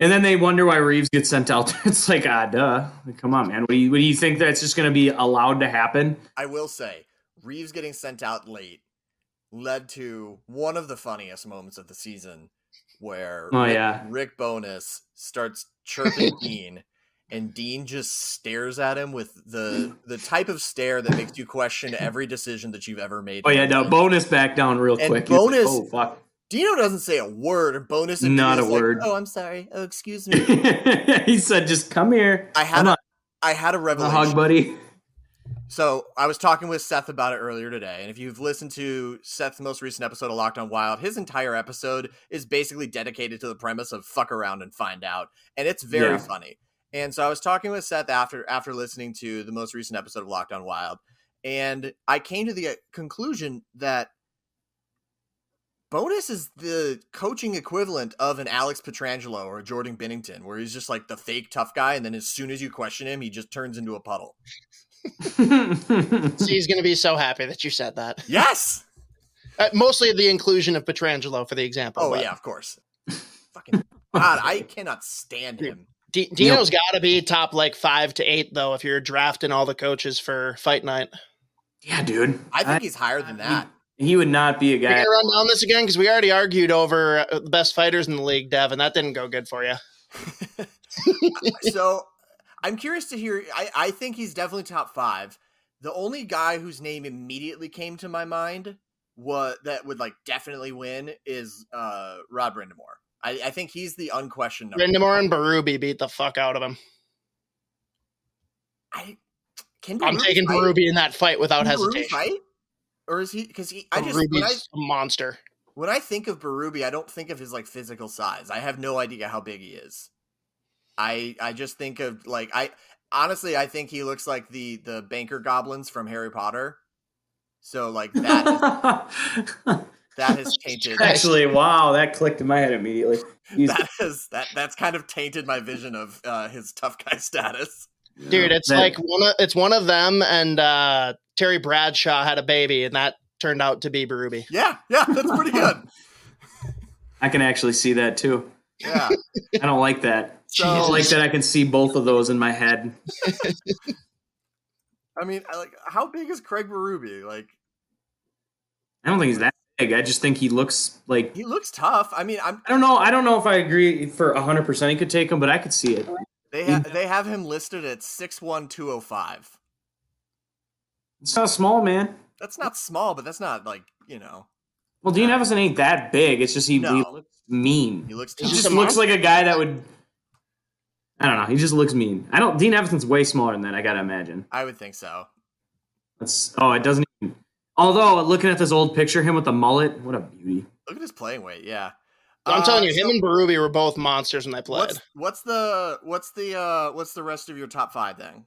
And then they wonder why Reaves gets sent out. It's like, ah, duh. Like, come on, man. What do you what do you think that's just going to be allowed to happen? I will say, Reaves getting sent out late led to one of the funniest moments of the season where Oh, Rick, yeah. Rick Bowness starts chirping Dean and Dean just stares at him with the the type of stare that makes you question every decision that you've ever made. Oh yeah, no, Bowness back down real And quick. He's like, Bowness- oh fuck. Dino doesn't say a word and Bowness Not a like, word. Oh, I'm sorry. Oh, excuse me. he said, "Just come here." I had Come a, on, I had a a revelation. hug, buddy. So I was talking with Seth about it earlier today, and if you've listened to Seth's most recent episode of Locked On Wild, his entire episode is basically dedicated to the premise of fuck around and find out, and it's very Yeah. funny. And so I was talking with Seth after after listening to the most recent episode of Locked On Wild, and I came to the uh, conclusion that Bowness is the coaching equivalent of an Alex Pietrangelo or a Jordan Binnington, where he's just like the fake tough guy, and then as soon as you question him, he just turns into a puddle. So he's going to be so happy that you said that. Yes. Uh, mostly the inclusion of Pietrangelo for the example. Oh but yeah, of course. Fucking God, I cannot stand him. D- Dino's got to be top like five to eight though if you're drafting all the coaches for fight night. yeah, dude. I think he's higher than that. he would not be a We're guy. gonna run down this again because we already argued over uh, the best fighters in the league, Dev, and that didn't go good for you. so I'm curious to hear. I, I think he's definitely top five. The only guy whose name immediately came to my mind what that would like definitely win is uh Rod Brind'Amour. I, I think he's the unquestioned number. Brind'Amour and Berube beat the fuck out of him. I can I'm taking fight? Berube in that fight without Can Berube hesitation. fight? Or is he? Because he, I just when I, a monster. when I think of Berube, I don't think of his like physical size. I have no idea how big he is. I I just think of like I honestly I think he looks like the the banker goblins from Harry Potter. So like that that has tainted Actually, wow, that clicked in my head immediately. He's- that has that that's kind of tainted my vision of uh, his tough guy status. Dude, it's that- like one of it's one of them and uh Terry Bradshaw had a baby and that turned out to be Berube. Yeah, yeah, that's pretty good. I can actually see that too. Yeah. I don't like that. So I don't like that I can see both of those in my head. I mean, like how big is Craig Berube? Like I don't think he's that big. I just think he looks like he looks tough. I mean, I'm I don't know. I don't know if I agree for hundred percent he could take him, but I could see it. they ha- they have him listed at six one two oh five. It's not small, man. That's not small, but that's not like you know. Well, Dean uh, Evason ain't that big. It's just he, he looks mean. He looks He just looks like a guy that would. I don't know. He just looks mean. I don't. Dean Evason's way smaller than that. I gotta imagine. I would think so. That's. Oh, it doesn't. Although looking at this old picture, him with the mullet, what a beauty. Look at his playing weight. Yeah, I'm Uh, telling you, so him and Berube were both monsters when they played. what's what's the what's the uh what's the rest of your top five then?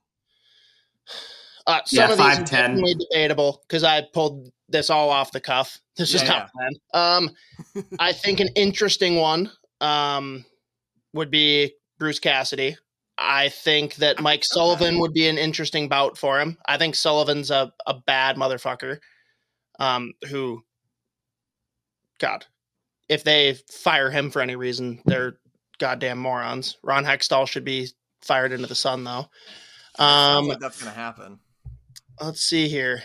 Uh, some Yeah, of these 5'10". are definitely debatable because I pulled this all off the cuff. This is Yeah, top ten. Um, I think an interesting one um, would be Bruce Cassidy. I think that Mike Sullivan would be an interesting bout for him. I think Sullivan's a, a bad motherfucker. Um, who, God, if they fire him for any reason, they're goddamn morons. Ron Hextall should be fired into the sun, though. Um, like that's gonna happen. let's see here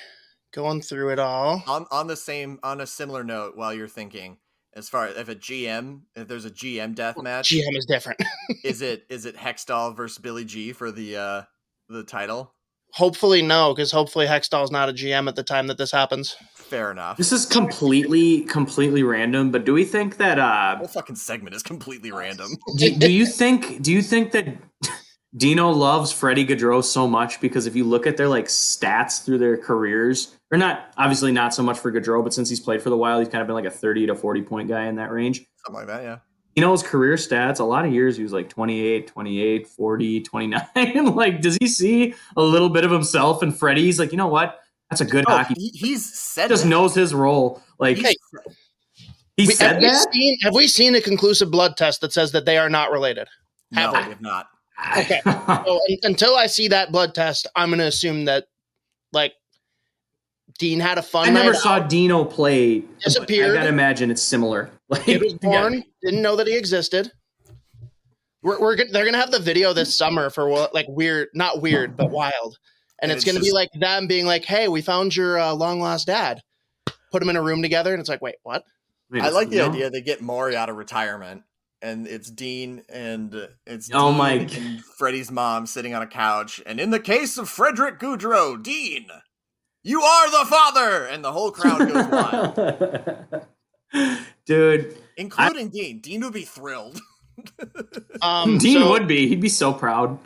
going through it all On on the same on a similar note, while you're thinking, as far as if a GM, if there's a GM death match, gm is different is it is it Hextall versus Billy G for the uh the title? Hopefully no because hopefully hextall's not a gm at the time that this happens Fair enough. This is completely, completely random. But do we think that? uh whole fucking segment is completely random. do, do you think? Do you think that Dino loves Freddie Gaudreau so much because if you look at their like stats through their careers, or not, obviously not so much for Gaudreau, but since he's played for the Wild, he's kind of been like a thirty to forty point guy in that range. Something like that, yeah. You know his career stats a lot of years he was like 28 28 40 29 like does he see a little bit of himself in freddie he's like you know what that's a good Oh, hockey he, he's said just that. knows his role like He's- he We- said have, we that seen, have we seen a conclusive blood test that says that they are not related no, have we we? have not. Okay. so until i see that blood test i'm going to assume that like dean had a fun i never night saw out, dino play Disappeared. i gotta imagine it's similar like kid was yeah. born didn't know that he existed we're, we're gon- they're gonna have the video this summer for what like weird not weird but wild and And it's it's gonna be like them being like hey we found your uh, long lost dad put him in a room together and it's like wait what Wait, I like the no? idea they get Maury out of retirement, and it's Dean and uh, it's Oh Dean my and Freddie's mom sitting on a couch, and in the case of Frederick Gaudreau, Dean, you are the father, and the whole crowd goes wild, dude including Dean. Dean would be thrilled. um dean so would be he'd be so proud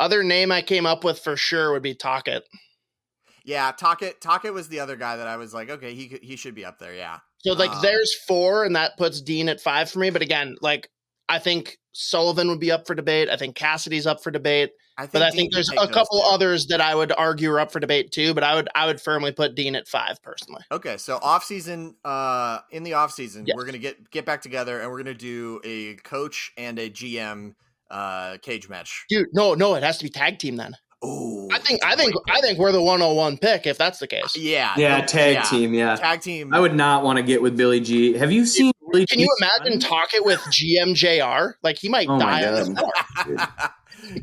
other name i came up with for sure would be Tocchet. Yeah, Tocchet. Tocchet was the other guy that I was like, okay, he he should be up there. Yeah, so like Um, there's four and that puts dean at five for me but again like i think Sullivan would be up for debate. I think Cassidy's up for debate. I think But I Dean think there's a couple two. others that I would argue are up for debate too. But I would I would firmly put Dean at five personally. Okay, so off season, uh, in the off season, Yes. we're gonna get get back together and we're gonna do a coach and a GM uh cage match. Dude, no, no, it has to be tag team then. Oh, I think I think I think we're the 101 pick if that's the case. yeah, Yeah, no, tag yeah. team. Yeah, tag team. I would not want to get with Billy G. Have you seen Billy Can you imagine son? Tocchet with GMJR? Like he might Oh die on the God.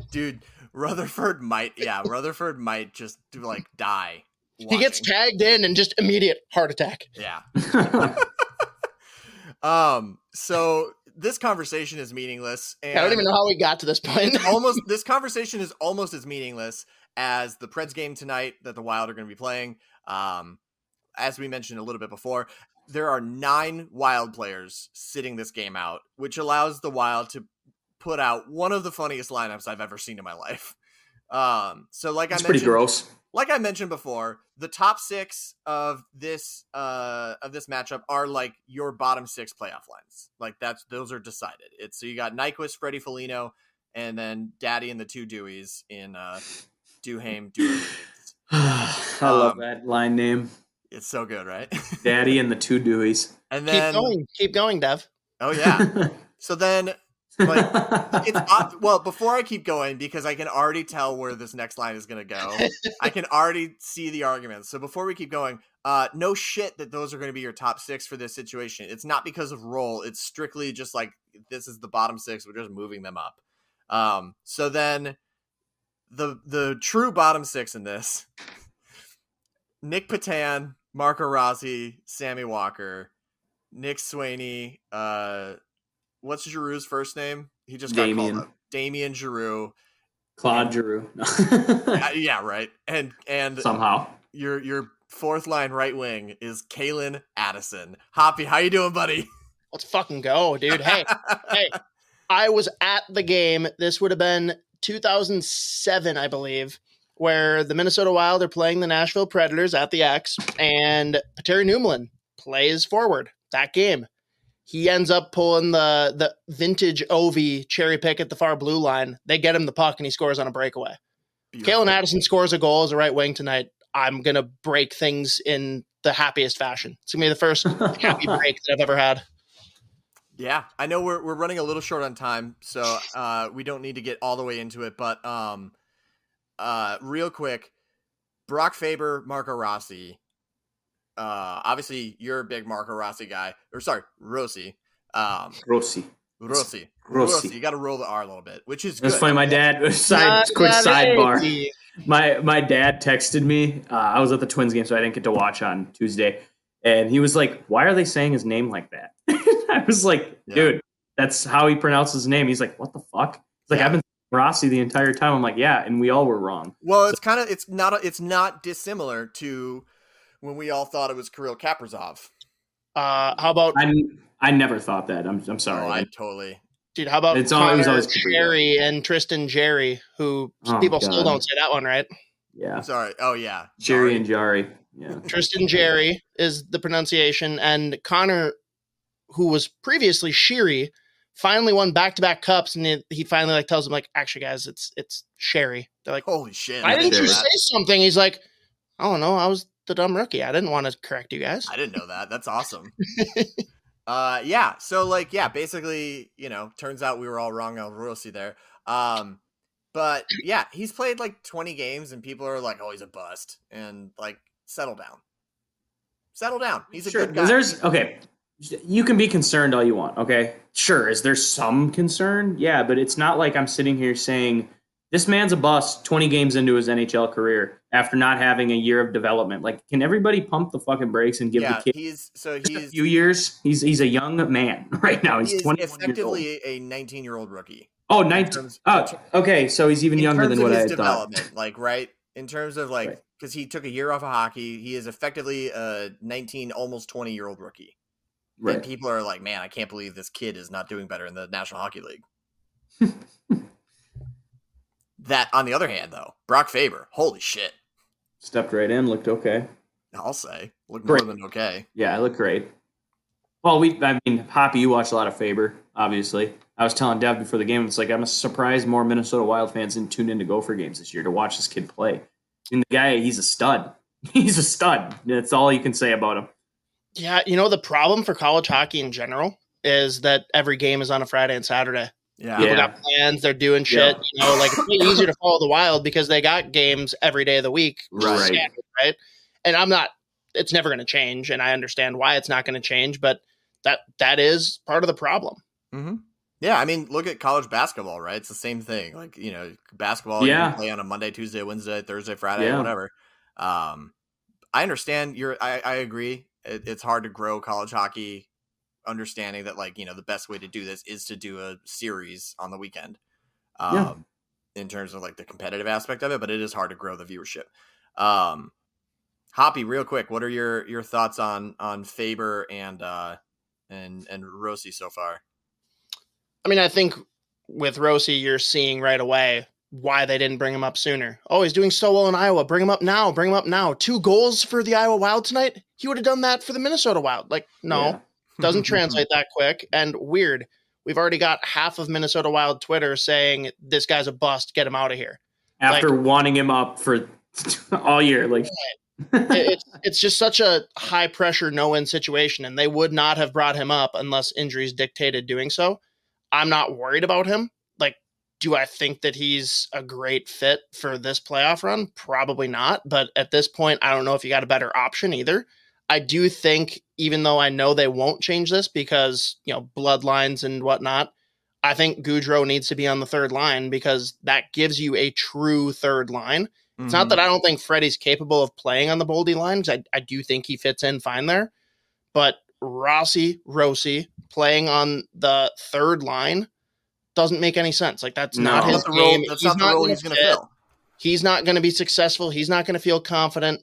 dude. Rutherford might, yeah, Rutherford might just do, like die. He gets tagged in and just immediate heart attack. yeah. Um. So this conversation is meaningless, and I don't even know how we got to this point. almost this conversation is almost as meaningless as the Preds game tonight that the Wild are going to be playing. Um, as we mentioned a little bit before, there are nine Wild players sitting this game out, which allows the Wild to put out one of the funniest lineups I've ever seen in my life. Um, so like It's I pretty gross. Like I mentioned before, the top six of this uh of this matchup are like your bottom six playoff lines. Like that's those are decided. It's so you got Nyquist, Freddie Foligno, and then Daddy and the two Deweys in uh Duhaime, Dewey. I love Um, that line name. It's so good, right? Daddy and the two Deweys. and then keep then going, keep going, Dev. oh yeah. So then like it's odd- well before I keep going because I can already tell where this next line is going to go. I can already see the arguments. So before we keep going, uh, no shit that those are going to be your top six for this situation. It's not because of role. It's strictly just like this is the bottom six. We're just moving them up. Um, so then the the true bottom six in this: Nick Petan, Marco Rossi, Sammy Walker, Nick Swaney. Uh, what's Giroux's first name? He just got Damien. called up. Damien Giroux. Claude Giroux. Uh, yeah, right. And and Somehow. your your fourth line right wing is Calen Addison. Hoppy, how you doing, buddy? Let's fucking go, dude. Hey, hey, I was at the game. This would have been 2007, I believe, where the Minnesota Wild are playing the Nashville Predators at the X, and Terry Newman plays forward that game. He ends up pulling the the vintage Ovi cherry pick at the far blue line. They get him the puck, and he scores on a breakaway. Calen Addison scores a goal as a right wing tonight. I'm gonna break things in the happiest fashion. It's gonna be the first happy break that I've ever had. Yeah, I know we're we're running a little short on time, so uh, we don't need to get all the way into it. But um, uh, real quick, Brock Faber, Marco Rossi. Uh, obviously you're a big Marco Rossi guy, or sorry, Rossi. Um, Rossi. Rossi, Rossi. You got to roll the R a little bit, which is That's good. funny. My dad, side, quick sidebar. my my dad texted me. Uh, I was at the Twins game, so I didn't get to watch on Tuesday, and he was like, "Why are they saying his name like that?" I was like, Yeah. "Dude, that's how he pronounces his name." He's like, "What the fuck?" He's like, Yeah. "I've been Rossi the entire time." I'm like, "Yeah," and we all were wrong. Well, it's kind of it's not a, it's not dissimilar to when we all thought it was Kirill Kaprizov. Uh, how about I I never thought that. I'm I'm sorry. Oh, I totally. dude? How about It's al- it was always Cooper. Jerry and Tristan Jerry, who Oh, people still don't say that one right. yeah, I'm sorry. Oh yeah, Jerry Sorry. and Jari. Yeah, Tristan Jerry is the pronunciation, and Connor, who was previously Sherry, finally won back to back cups, and he, he finally like tells them like, actually, guys, it's it's Sherry. They're like, Holy shit! why I didn't you that. say something? He's like, I don't know, I was the dumb rookie. I didn't want to correct you guys. I didn't know that. That's awesome. uh yeah, so like yeah, basically, you know, turns out we were all wrong on Rossi there. Um but yeah, he's played like 20 games and people are like, "Oh, he's a bust." And like settle down. Settle down. He's a sure. good guy. There's okay. You can be concerned all you want. Okay, sure. Is there some concern? Yeah, but it's not like I'm sitting here saying this man's a bust 20 games into his NHL career after not having a year of development. Like, can everybody pump the fucking brakes and give yeah, the kid he's so just a he's few years? He's he's a young man right now. he He's is 21 years old. effectively a 19-year-old rookie. Oh, 19. Oh, okay. So he's even younger than what I had thought. development, like right in terms of like Right. because he took a year off of hockey, he is effectively a 19, almost 20 year old rookie. And Right. people are like, man, I can't believe this kid is not doing better in the National Hockey League. that, on the other hand, though, Brock Faber, holy shit, Stepped right in. Looked okay. I'll say, look more Great. than okay. Yeah, I look great. Well, we, I mean, Hoppy, you watch a lot of Faber. obviously. I was telling Dev before the game, it's like I'm a surprised more Minnesota Wild fans didn't tune in to Gopher games this year to watch this kid play. And the guy, he's a stud. He's a stud. That's all you can say about him. Yeah, you know the problem for college hockey in general is that every game is on a Friday and Saturday. Yeah. People Yeah. got plans, they're doing shit. Yeah. You know, like it's way easier to follow the Wild because they got games every day of the week, Right. standard, right? And I'm not. It's never going to change, and I understand why it's not going to change, but that that is part of the problem. hmm Yeah, I mean, look at college basketball, right? It's the same thing. Like you know, basketball. you Yeah. can play on a Monday, Tuesday, Wednesday, Thursday, Friday, Yeah. whatever. Um, I understand. You're. I, I agree. It, it's hard to grow college hockey, understanding that like you know the best way to do this is to do a series on the weekend. Um, Yeah. in terms of like the competitive aspect of it, but it is hard to grow the viewership. Um, Hoppy, real quick, what are your your thoughts on on Faber and uh and and Rossi so far? I mean, I think with Rossi, you're seeing right away why they didn't bring him up sooner. Oh, he's doing so well in Iowa. Bring him up now. Bring him up now. Two goals for the Iowa Wild tonight. He would have done that for the Minnesota Wild. Like, no, Yeah. Doesn't mm-hmm. translate that quick. And weird. We've already got half of Minnesota Wild Twitter saying this guy's a bust. Get him out of here. After wanting him up for all year, like it's it's just such a high pressure no win situation, and they would not have brought him up unless injuries dictated doing so. I'm not worried about him. Like, do I think that he's a great fit for this playoff run? Probably not. But at this point, I don't know if you got a better option either. I do think, even though I know they won't change this because you know bloodlines and whatnot, I think Gaudreau needs to be on the third line because that gives you a true third line. It's not that mm-hmm. I don't think Freddie's capable of playing on the Boldy line because I, I do think he fits in fine there. But Rossi, Rossi playing on the third line doesn't make any sense. Like that's No. not his not the role. game. That's He's not the role gonna he's going to fill. He's not going to be successful. He's not going to feel confident.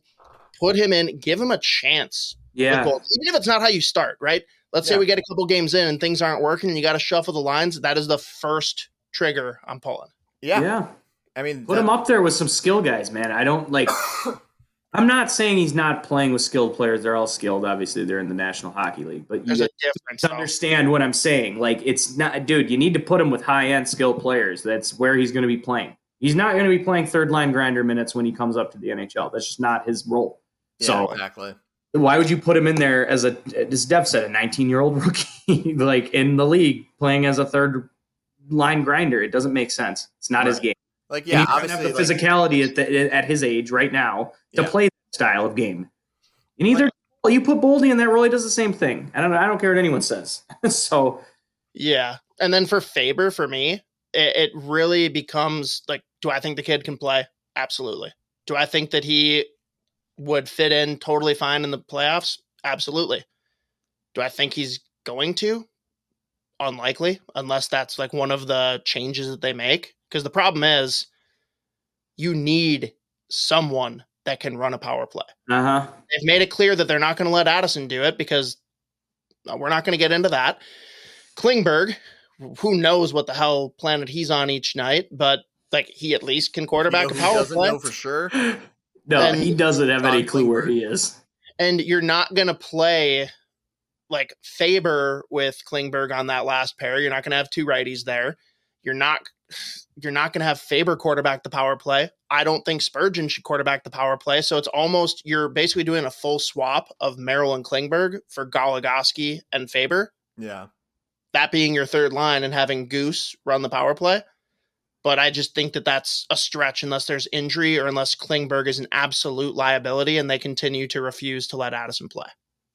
Put him in. Give him a chance. With yeah, goals. Even if it's not how you start, right? Let's say we get a couple games in and things aren't working and you got to shuffle the lines. That is the first trigger I'm pulling. Yeah. yeah. I mean, Put that- him up there with some skill guys, man. I don't like. I'm not saying he's not playing with skilled players. They're all skilled. Obviously, they're in the National Hockey League. But you There's a guys difference. though. understand what I'm saying. Like, it's not, dude. You need to put him with high end skilled players. That's where he's going to be playing. He's not going to be playing third line grinder minutes when he comes up to the NHL. That's just not his role. Yeah, so exactly. Why would you put him in there as a, as Dev said, a 19 year old rookie, like in the league playing as a third line grinder? It doesn't make sense. It's not his game. Like, And yeah, he doesn't have the like, physicality at, the, at his age right now to Yeah. play that style of game. And either well, you put Boldy in that role, he does the same thing. I don't I don't care what anyone says. so Yeah. And then for Faber, for me, it, it really becomes like, do I think the kid can play? Absolutely. Do I think that he would fit in totally fine in the playoffs? Absolutely. Do I think he's going to? Unlikely, unless that's like one of the changes that they make. Because the problem is, you need someone that can run a power play. uh huh. They've made it clear that they're not going to let Addison do it because uh, we're not going to get into that. Klingberg, who knows what the hell planet he's on each night, but like he at least can quarterback you a know who power doesn't play. know for sure. No, And he doesn't have any clue where he is. and you're not going to play like Faber with Klingberg on that last pair. You're not going to have two righties there. You're not you're not going to have Faber quarterback the power play. I don't think Spurgeon should quarterback the power play. So it's almost you're basically doing a full swap of Merrill and Klingberg for Goligoski and Faber. Yeah. That being your third line and having Goose run the power play. But I just think that that's a stretch unless there's injury or unless Klingberg is an absolute liability and they continue to refuse to let Addison play,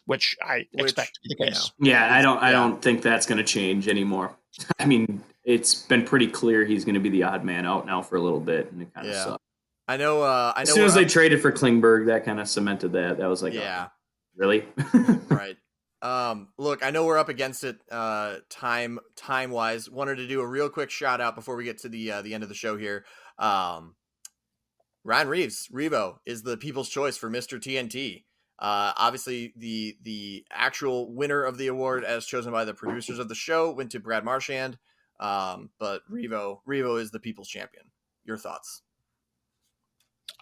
which I Which, expect to be the case. Yeah, I don't I don't think that's going to change anymore. I mean, it's been pretty clear he's going to be the odd man out now for a little bit, and it kind of Yeah. sucks. I know. Uh, I know. As soon as we're they traded for Klingberg, that kind of cemented that. That was like, oh, yeah. really? right. Um, look, I know we're up against it uh, time time wise. Wanted to do a real quick shout out before we get to the uh, the end of the show here. Um, Ryan Reaves, Revo is the people's choice for Mr. TNT. Uh, obviously, the the actual winner of the award, as chosen by the producers of the show, went to Brad Marchand. Um, but Revo Revo is the people's champion. Your thoughts?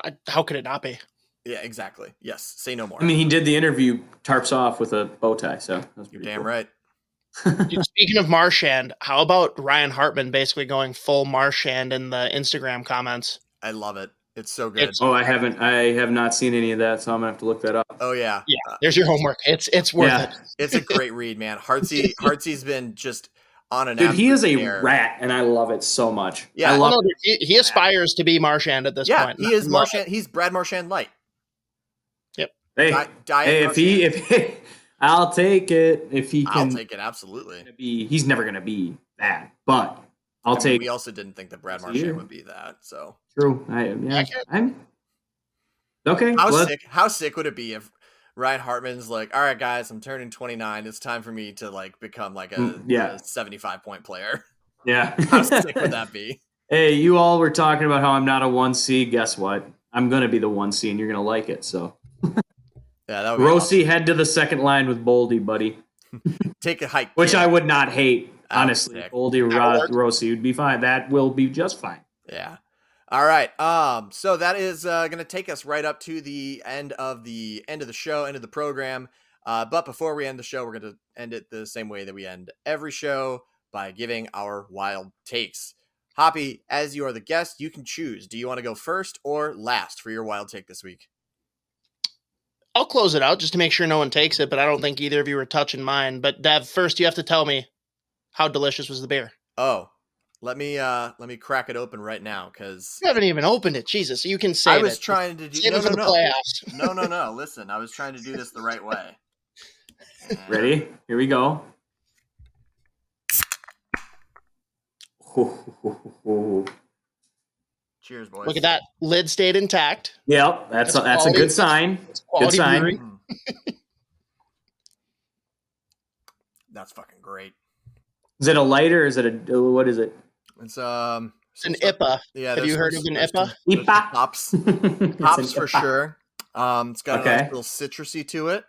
I, how could it not be? Yeah, exactly. Yes. Say no more. I mean, he did the interview tarps off with a bow tie, so that You're pretty damn cool. right. Dude, speaking of Marchand, how about Ryan Hartman basically going full Marchand in the Instagram comments? I love it. It's so good. It's- oh, I haven't. I have not seen any of that, so I'm gonna have to look that up. oh yeah. Yeah, Uh, there's your homework. It's it's worth Yeah. it. it's a great read, man. Heartsy Heartsy's been just on an Dude, he is a absolute rat, and I love it so much. Yeah. I love. no, dude, he, he aspires to be Marchand at this Yeah, point. he is Marshand. Marchand. He's Brad Marchand light. Hey, Di- hey, if he, if I'll take it. If he I'll can take it absolutely. be, he's never gonna be that. But I'll I mean, take. We also didn't think that Brad Marchand would be that. So True. I, yeah, I'm okay. how well, sick? How sick would it be if Ryan Hartman's like, "All right, guys, I'm turning 29. It's time for me to like become like a, Mm, yeah. a 75 point player." Yeah. How sick would that be? hey, you all were talking about how I'm not a one C. Guess what? I'm gonna be the one C, and you're gonna like it. So, Yeah, that would be Rossi head to the second line with Boldy, buddy. take a hike, Which kid. I would not hate. That Honestly, sick. Boldy That'll Ro- work. Rossi would be fine. That will be just fine. Yeah. All right. Um. So that is uh, going to take us right up to the end of the end of the show, end of the program. Uh, but before we end the show, we're going to end it the same way that we end every show by giving our wild takes. Hoppy, as you are the guest, you can choose. Do you want to go first or last for your wild take this week? I'll close it out just to make sure no one takes it, but I don't think either of you were touching mine. But Dev, first you have to tell me how delicious was the beer. Oh, let me uh let me crack it open right now because You haven't even opened it. Jesus, you can say I was it. trying to do Save no no the no playoffs. no no no. Listen, I was trying to do this the right way. And- Ready? Here we go. Cheers, boys. Look at that. Lid stayed intact. Yep, that's That's a, that's a good sign. It's quality sign. Mm. That's fucking great. Is it a lighter? Is it a what is it? It's um It's an some- IPA. Yeah, Have you heard of an IPA? some- there's some IPA. Hops, It's hops for IPA. sure. Um, it's got a nice little citrusy to it.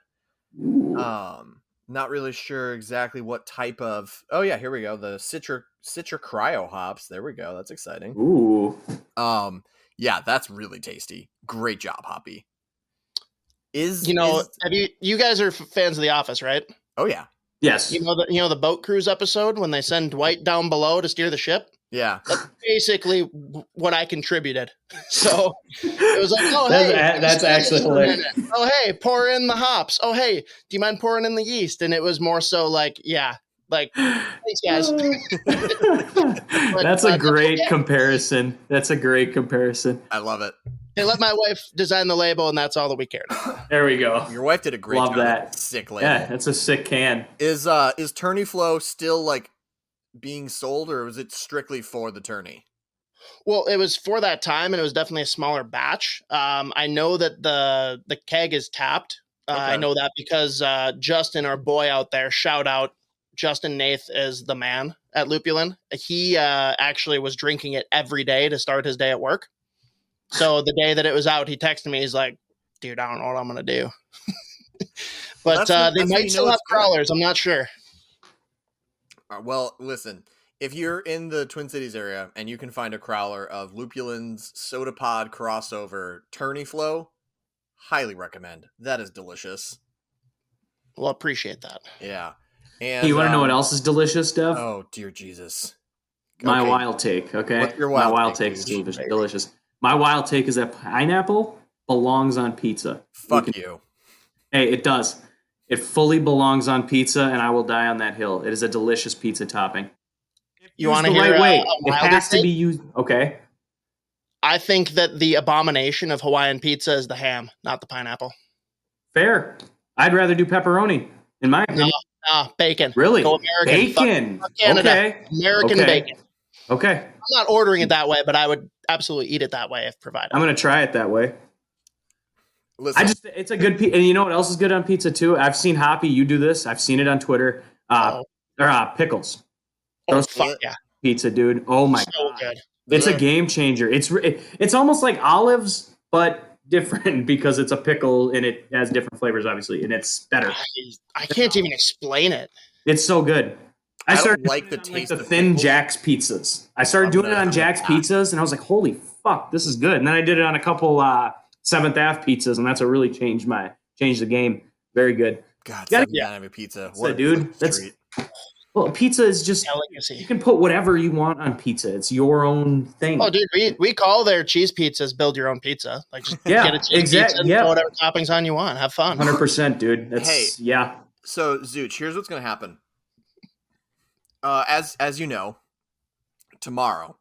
Um, not really sure exactly what type of. Oh yeah, here we go. The citra citra cryo hops. There we go. That's exciting. Ooh. Um, yeah, that's really tasty. Great job, Hoppy. Is You know, is- have you you guys are fans of The Office, right? oh yeah, Yes. You know the you know the boat cruise episode when they send Dwight down below to steer the ship. Yeah. That's basically, what I contributed. So it was like, oh That's hey, a- that's actually this for a hilarious. Oh hey, pour in the hops. Oh hey, do you mind pouring in the yeast? And it was more so like, yeah, like thanks guys. That's uh, a great yeah. comparison. That's a great comparison. I love it. They let my wife design the label, and that's all that we cared. About. There we go. Your wife did a great Love job. that. Sick label. Yeah, that's a sick can. Is uh is Tourney Flow still like being sold or was it strictly for the tourney? Well, it was for that time, and it was definitely a smaller batch. Um, I know that the the keg is tapped. Uh, I know that because uh, Justin, our boy out there, shout out Justin Nath is the man at Lupulin. He uh, actually was drinking it every day to start his day at work. So the day that it was out, he texted me. He's like, "Dude, I don't know what I'm gonna do." but That's uh, they might still have crowlers. I'm not sure. Uh, well, listen, if you're in the Twin Cities area and you can find a crowler of Lupulin's Sota Pod crossover Tourney Flow, highly recommend. That is delicious. Well, appreciate that. Yeah. And Hey, you want to know what um, else is delicious, Dev? Oh dear Jesus. My Okay. wild take, okay? What's your My wild wild take, take is delicious. delicious. My wild take is that pineapple belongs on pizza. Fuck You can- you. Hey, it does. It fully belongs on pizza, and I will die on that hill. It is a delicious pizza topping. You wanna the hear, right way. a It has to be used. Okay. I think that the abomination of Hawaiian pizza is the ham, not the pineapple. Fair. I'd rather do pepperoni, in my opinion. Ah, bacon. Really? Go American. Bacon. Canada. Okay. American Okay. bacon. Okay. I'm not ordering it that way, but I would absolutely eat it that way if provided. I'm gonna try it that way. Listen, I just it's a good pizza, and you know what else is good on pizza too? I've seen Hoppy. You do this. I've seen it on Twitter. Uh, oh, or uh, pickles oh, fuck yeah. pizza, dude. Oh my so god, good. it's Yeah. a game changer. It's re- it's almost like olives, but different because it's a pickle and it has different flavors, obviously, and it's better. I, I can't even explain it. It's so good. I don't started like the on, taste the of thin pickles. Jack's pizzas. I started I'm doing it on I'm Jack's not. pizzas, and I was like, "Holy fuck, this is good!" And then I did it on a couple uh, Seventh Ave pizzas, and that's what really changed my changed the game. Very good. God, gotta- second yeah. a pizza. So, What a dude, that's- treat. Well, pizza is just you can put whatever you want on pizza. It's your own thing. Oh, dude, we, we call their cheese pizzas build your own pizza. Like, just Yeah, get a cheese exact- pizza and yeah. throw whatever toppings on you want. Have fun. Hundred percent, dude. That's Hey. yeah. So Zooch, here's what's gonna happen. Uh, as as you know, tomorrow,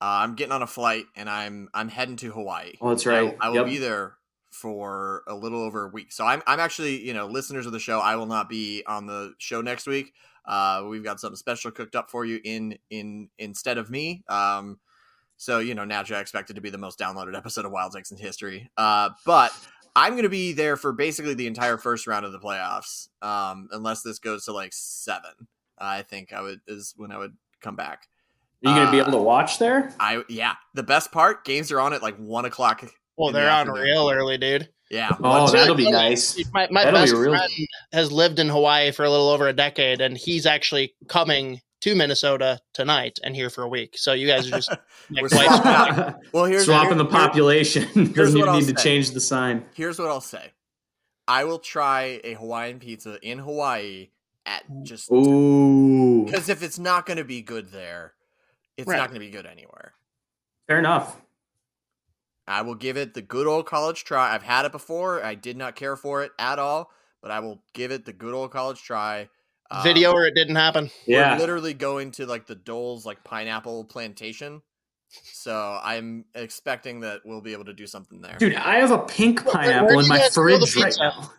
uh, I'm getting on a flight and I'm I'm heading to Hawaii. Oh, that's right. I, will Yep. be there for a little over a week. So I'm I'm actually you know listeners of the show. I will not be on the show next week. Uh, we've got something special cooked up for you in in instead of me. Um, so you know naturally I expect it to be the most downloaded episode of Wild Takes in history. Uh, but I'm going to be there for basically the entire first round of the playoffs, um, unless this goes to like seven. I think I would is when I would come back. Are you gonna be Uh, able to watch there? I yeah. The best part, games are on at like one o'clock. Well, they're on afternoon. real early, dude. Yeah. Oh, one- that'll be nice. My, my That'll be best real- friend has lived in Hawaii for a little over a decade, and he's actually coming to Minnesota tonight and here for a week. So you guys are just We're like, swapping twice- out. Well, here's Swapping the here- here- population. Doesn't what even I'll need to change the sign. Here's what I'll say. I will try a Hawaiian pizza in Hawaii at just because if it's not going to be good there, it's Right. not going to be good anywhere. fair enough. I will give it the good old college try. I've had it before. I did not care for it at all, but I will give it the good old college try. Um, video or it didn't happen. We're Yeah, literally going to like the Dole's like pineapple plantation. So I'm expecting that we'll be able to do something there. dude, I have a pink Where- where pineapple in my guys grill the fridge right now.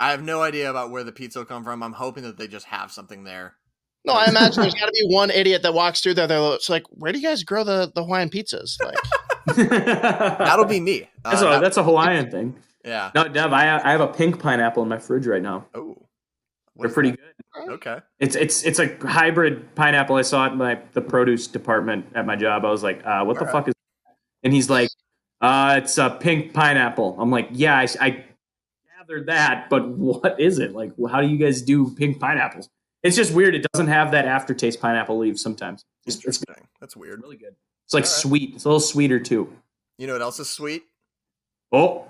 I have no idea about where the pizza will come from. I'm hoping that they just have something there. No, I imagine there's got to be one idiot that walks through there. They're it's like, where do you guys grow the, the Hawaiian pizzas? Like, That'll be me. Uh, that's a that- that's a Hawaiian thing. yeah. No, Dev, I I have a pink pineapple in my fridge right now. Oh, They're pretty good. Okay. It's it's it's a hybrid pineapple. I saw it in my the produce department at my job. I was like, uh, "What the Alright. fuck is?" And he's like, uh, "It's a pink pineapple." I'm like, "Yeah, I, I gathered that, but what is it? Like, how do you guys do pink pineapples?" It's just weird. It doesn't have that aftertaste pineapple leaves sometimes. It's, it's Interesting. That's weird. really good. It's like Alright. sweet. It's a little sweeter too. You know what else is sweet? Oh,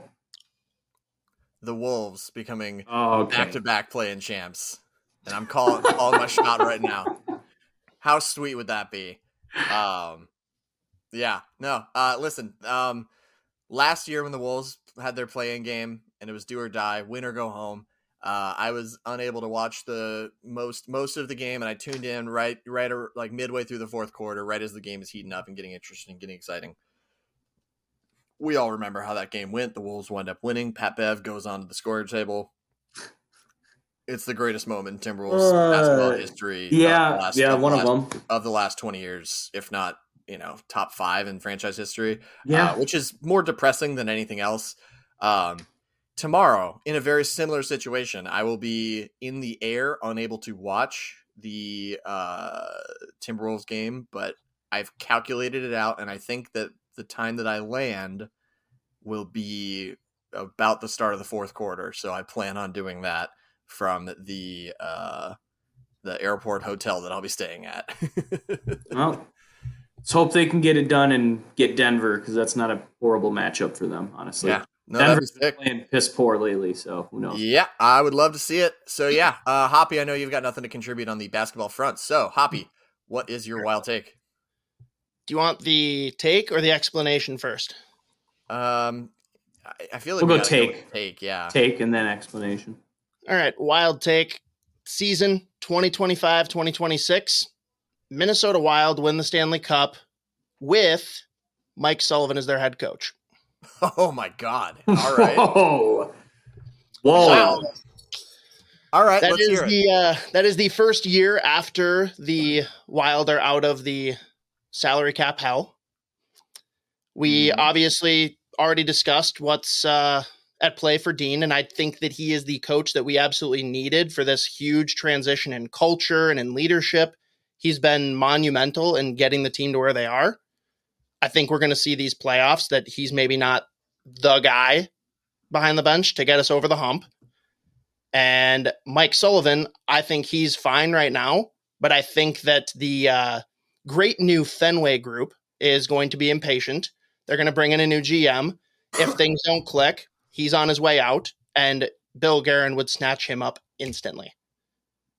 The Wolves becoming oh back to back play-in champs. And I'm calling calling my shot right now. How sweet would that be? Um yeah, no. Uh listen, um last year when the Wolves had their play-in game and it was do or die, win or go home. Uh, I was unable to watch the most most of the game, and I tuned in right right like midway through the fourth quarter, right as the game is heating up and getting interesting and getting exciting. We all remember how that game went. The Wolves wind up winning. Pat Bev goes on to the scoring table. It's the greatest moment in Timberwolves Uh, basketball history. of Yeah, last- yeah, of one of them. of the last twenty years, if not you know top five in franchise history Yeah, uh, which is more depressing than anything else. Um, tomorrow, in a very similar situation, I will be in the air, unable to watch the uh, Timberwolves game, but I've calculated it out, and I think that the time that I land will be about the start of the fourth quarter. So I plan on doing that from the uh, the airport hotel that I'll be staying at. well, let's hope they can get it done and get Denver because that's not a horrible matchup for them, honestly. yeah, no, that'd be Denver's sick. playing piss poor lately, so who knows? Yeah, I would love to see it. So yeah, uh, Hoppy, I know you've got nothing to contribute on the basketball front. So Hoppy, what is your wild take? do you want the take or the explanation first? Um, I, I feel like We'll we go gotta take. with take. Yeah, Take and then explanation. All right, wild take. Season 2025 2026. Minnesota Wild win the Stanley Cup with Mike Sullivan as their head coach. Oh my God! All right, Whoa. Whoa. Wow. all right. That let's is hear it. the uh, that is the first year after the Wild are out of the salary cap hell. We Mhm. obviously already discussed what's uh, at play for Dean, and I think that he is the coach that we absolutely needed for this huge transition in culture and in leadership. He's been monumental in getting the team to where they are. I think we're going to see these playoffs that he's maybe not the guy behind the bench to get us over the hump. And Mike Sullivan, I think he's fine right now, but I think that the uh, great new Fenway group is going to be impatient. They're going to bring in a new GM. If things don't click, he's on his way out, and Bill Guerin would snatch him up instantly.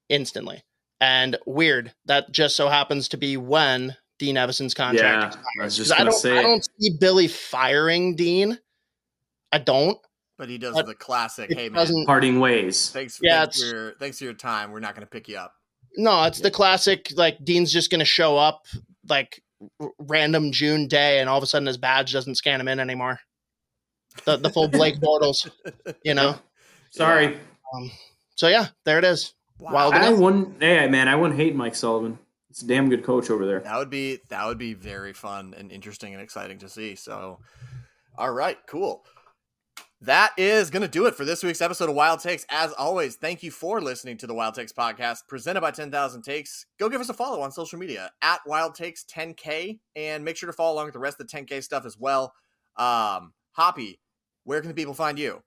Instantly. And weird that just so happens to be when Dean Evason's contract Yeah, expires. I was just 'Cause I gonna don't, say. I don't see Billy firing Dean. I don't. But he does But the classic. It Hey man, doesn't. Parting ways. thanks, Yeah, thanks for your thanks for your time. We're not going to pick you up. No, it's the classic. Like Dean's just going to show up like r- random June day, and all of a sudden his badge doesn't scan him in anymore. The the full Blake Bortles, you know. Sorry. Um, so yeah, there it is. Wow. Wild I wouldn't. Hey, man, I wouldn't hate Mike Sullivan. It's a damn good coach over there. That would be that would be very fun and interesting and exciting to see. So, all right, cool. That is going to do it for this week's episode of Wild Takes. As always, thank you for listening to the Wild Takes podcast presented by 10,000 Takes. Go give us a follow on social media at Wild Takes 10K and make sure to follow along with the rest of the 10K stuff as well. Um, Hoppy, where can the people find you?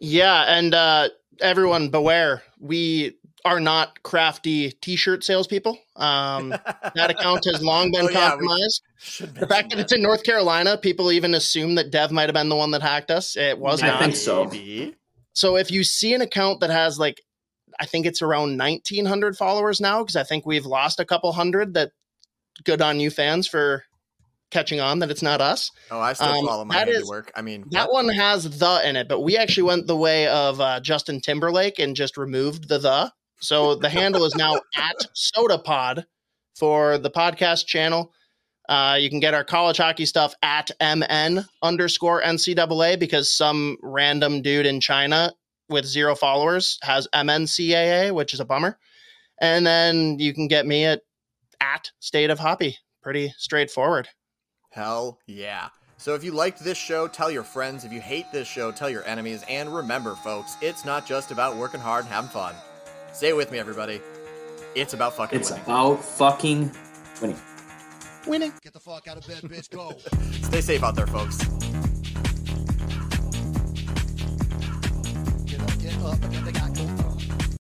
Yeah, and uh, everyone beware. We are not crafty T-shirt salespeople. Um, that account has long been Oh, yeah, compromised. Should the fact that mention it's in North Carolina, people even assume that Dev might have been the one that hacked us. It was I not. think so. So if you see an account that has like, I think it's around 1,900 followers now, because I think we've lost a couple hundred. That good on you fans for catching on that it's not us. Oh, I still Um, follow my that is- handiwork. I mean, That what? one has the in it, but we actually went the way of uh, Justin Timberlake and just removed the the. So the handle is now at SotaPod for the podcast channel. Uh, you can get our college hockey stuff at MN underscore NCAA because some random dude in China with zero followers has MNCAA, which is a bummer. And then you can get me at at State of Hoppy. Pretty straightforward. Hell yeah. So if you liked this show, tell your friends. If you hate this show, tell your enemies. And remember, folks, it's not just about working hard and having fun. Say it with me, everybody. It's about fucking It's winning. about fucking winning. Winning. Get the fuck out of bed, bitch. Go. Stay safe out there, folks. Get up. Get up, get up,